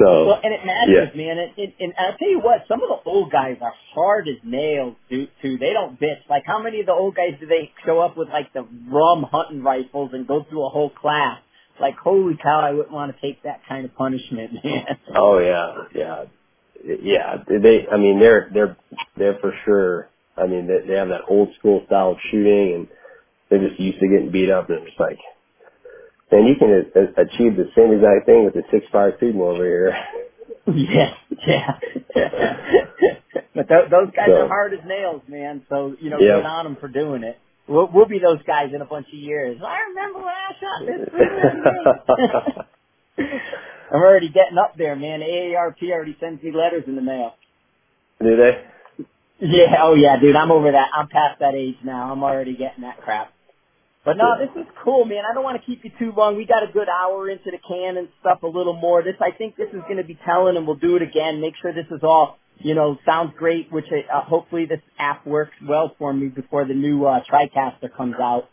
So well, and it matters, yeah. man. And, and, and I'll tell you what, some of the old guys are hard as nails, dude. Too. They don't bitch. Like, how many of the old guys do they show up with like the rum hunting rifles and go through a whole class? Like, holy cow, I wouldn't want to take that kind of punishment, man. Oh yeah, yeah, yeah. They, I mean, they're they're they're for sure. I mean, they, they have that old school style of shooting, and they're just used to getting beat up, and it's like, man, you can a- a- achieve the same exact thing with the six five Sigma over here. Yeah, yeah. but th- those guys So- are hard as nails, man. So you know, Yep. good on them for doing it. We'll, we'll be those guys in a bunch of years. I remember when I shot this I'm already getting up there, man. AARP already sends me letters in the mail. Do they? Yeah, oh yeah, dude. I'm over that. I'm past that age now. I'm already getting that crap. But no, this is cool, man. I don't want to keep you too long. We got a good hour into the can and stuff, a little more. This, I think, this is going to be telling, and we'll do it again. Make sure this is all, you know, sounds great. Which uh, hopefully this app works well for me before the new uh, TriCaster comes out.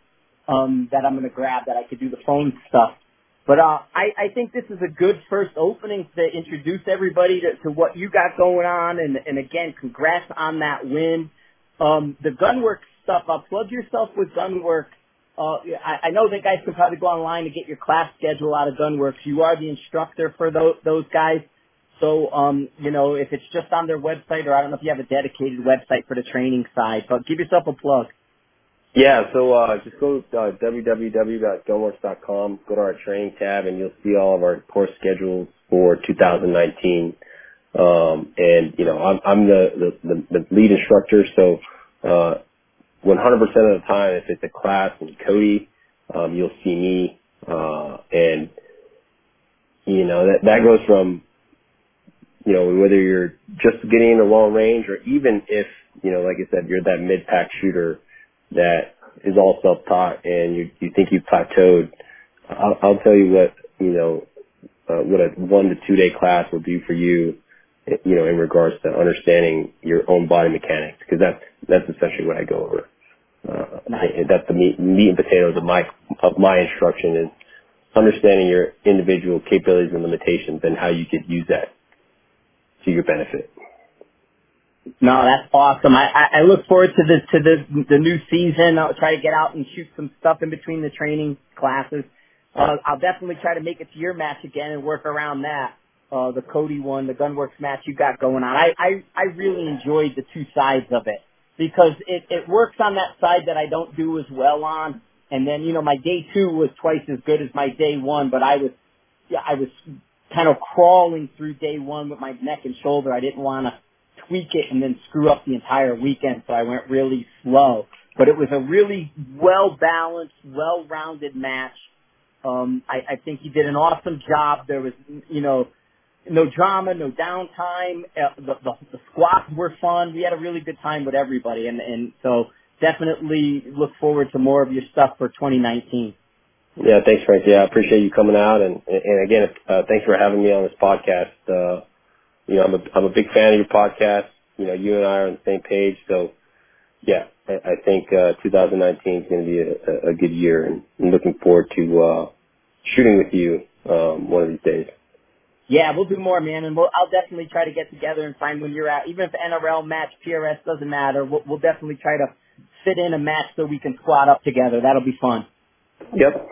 Um, that I'm going to grab that I could do the phone stuff. But uh, I, I think this is a good first opening to introduce everybody to, to what you got going on, and, and again, congrats on that win. Um, the Gunwerks stuff, uh, plug yourself with Gunwerks. Uh, I, I know that guys can probably go online and get your class schedule out of Gunwerks. You are the instructor for those, those guys. So, um, you know, if it's just on their website, or I don't know if you have a dedicated website for the training side, but give yourself a plug. Yeah, so uh, just go to uh, www.gunwerks.com, go to our training tab, and you'll see all of our course schedules for 2019. Um, and you know, I'm, I'm the, the, the lead instructor, so uh, 100% of the time, if it's a class in Cody, um, you'll see me, uh, and you know that that goes from you know whether you're just getting into long range or even if you know, like I said, you're that mid pack shooter that is all self taught and you you think you've plateaued. I'll, I'll tell you what you know uh, what a one to two day class will do for you, you know, in regards to understanding your own body mechanics, because that's that's essentially what I go over. Uh, Nice. the meat, meat and potatoes of my of my instruction is understanding your individual capabilities and limitations and how you could use that to your benefit. No, that's awesome. I, I, I look forward to the to the the new season. I'll try to get out and shoot some stuff in between the training classes. Uh, I'll definitely try to make it to your match again and work around that. Uh, the Cody one, the Gunwerks match you got going on. I, I I really enjoyed the two sides of it because it it works on that side that I don't do as well on. And then you know my day two was twice as good as my day one, but I was yeah I was kind of crawling through day one with my neck and shoulder. I didn't want to tweak it and then screw up the entire weekend, so I went really slow. But it was a really well balanced, well rounded match. Um, I, I think he did an awesome job. There was, you know, no drama, no downtime. Uh, the, the, the squats were fun. We had a really good time with everybody, and and so definitely look forward to more of your stuff for 2019. Yeah, thanks, Frank. Yeah, I appreciate you coming out, and and again, uh, thanks for having me on this podcast. Uh, you know, I'm a I'm a big fan of your podcast. You know, you and I are on the same page, so yeah, I, I think uh, 2019 is going to be a, a good year, and I'm looking forward to uh, shooting with you um, one of these days. Yeah, we'll do more, man, and we'll, I'll definitely try to get together and find when you're out. Even if NRL match, PRS doesn't matter. We'll, we'll definitely try to fit in a match so we can squat up together. That'll be fun. Yep.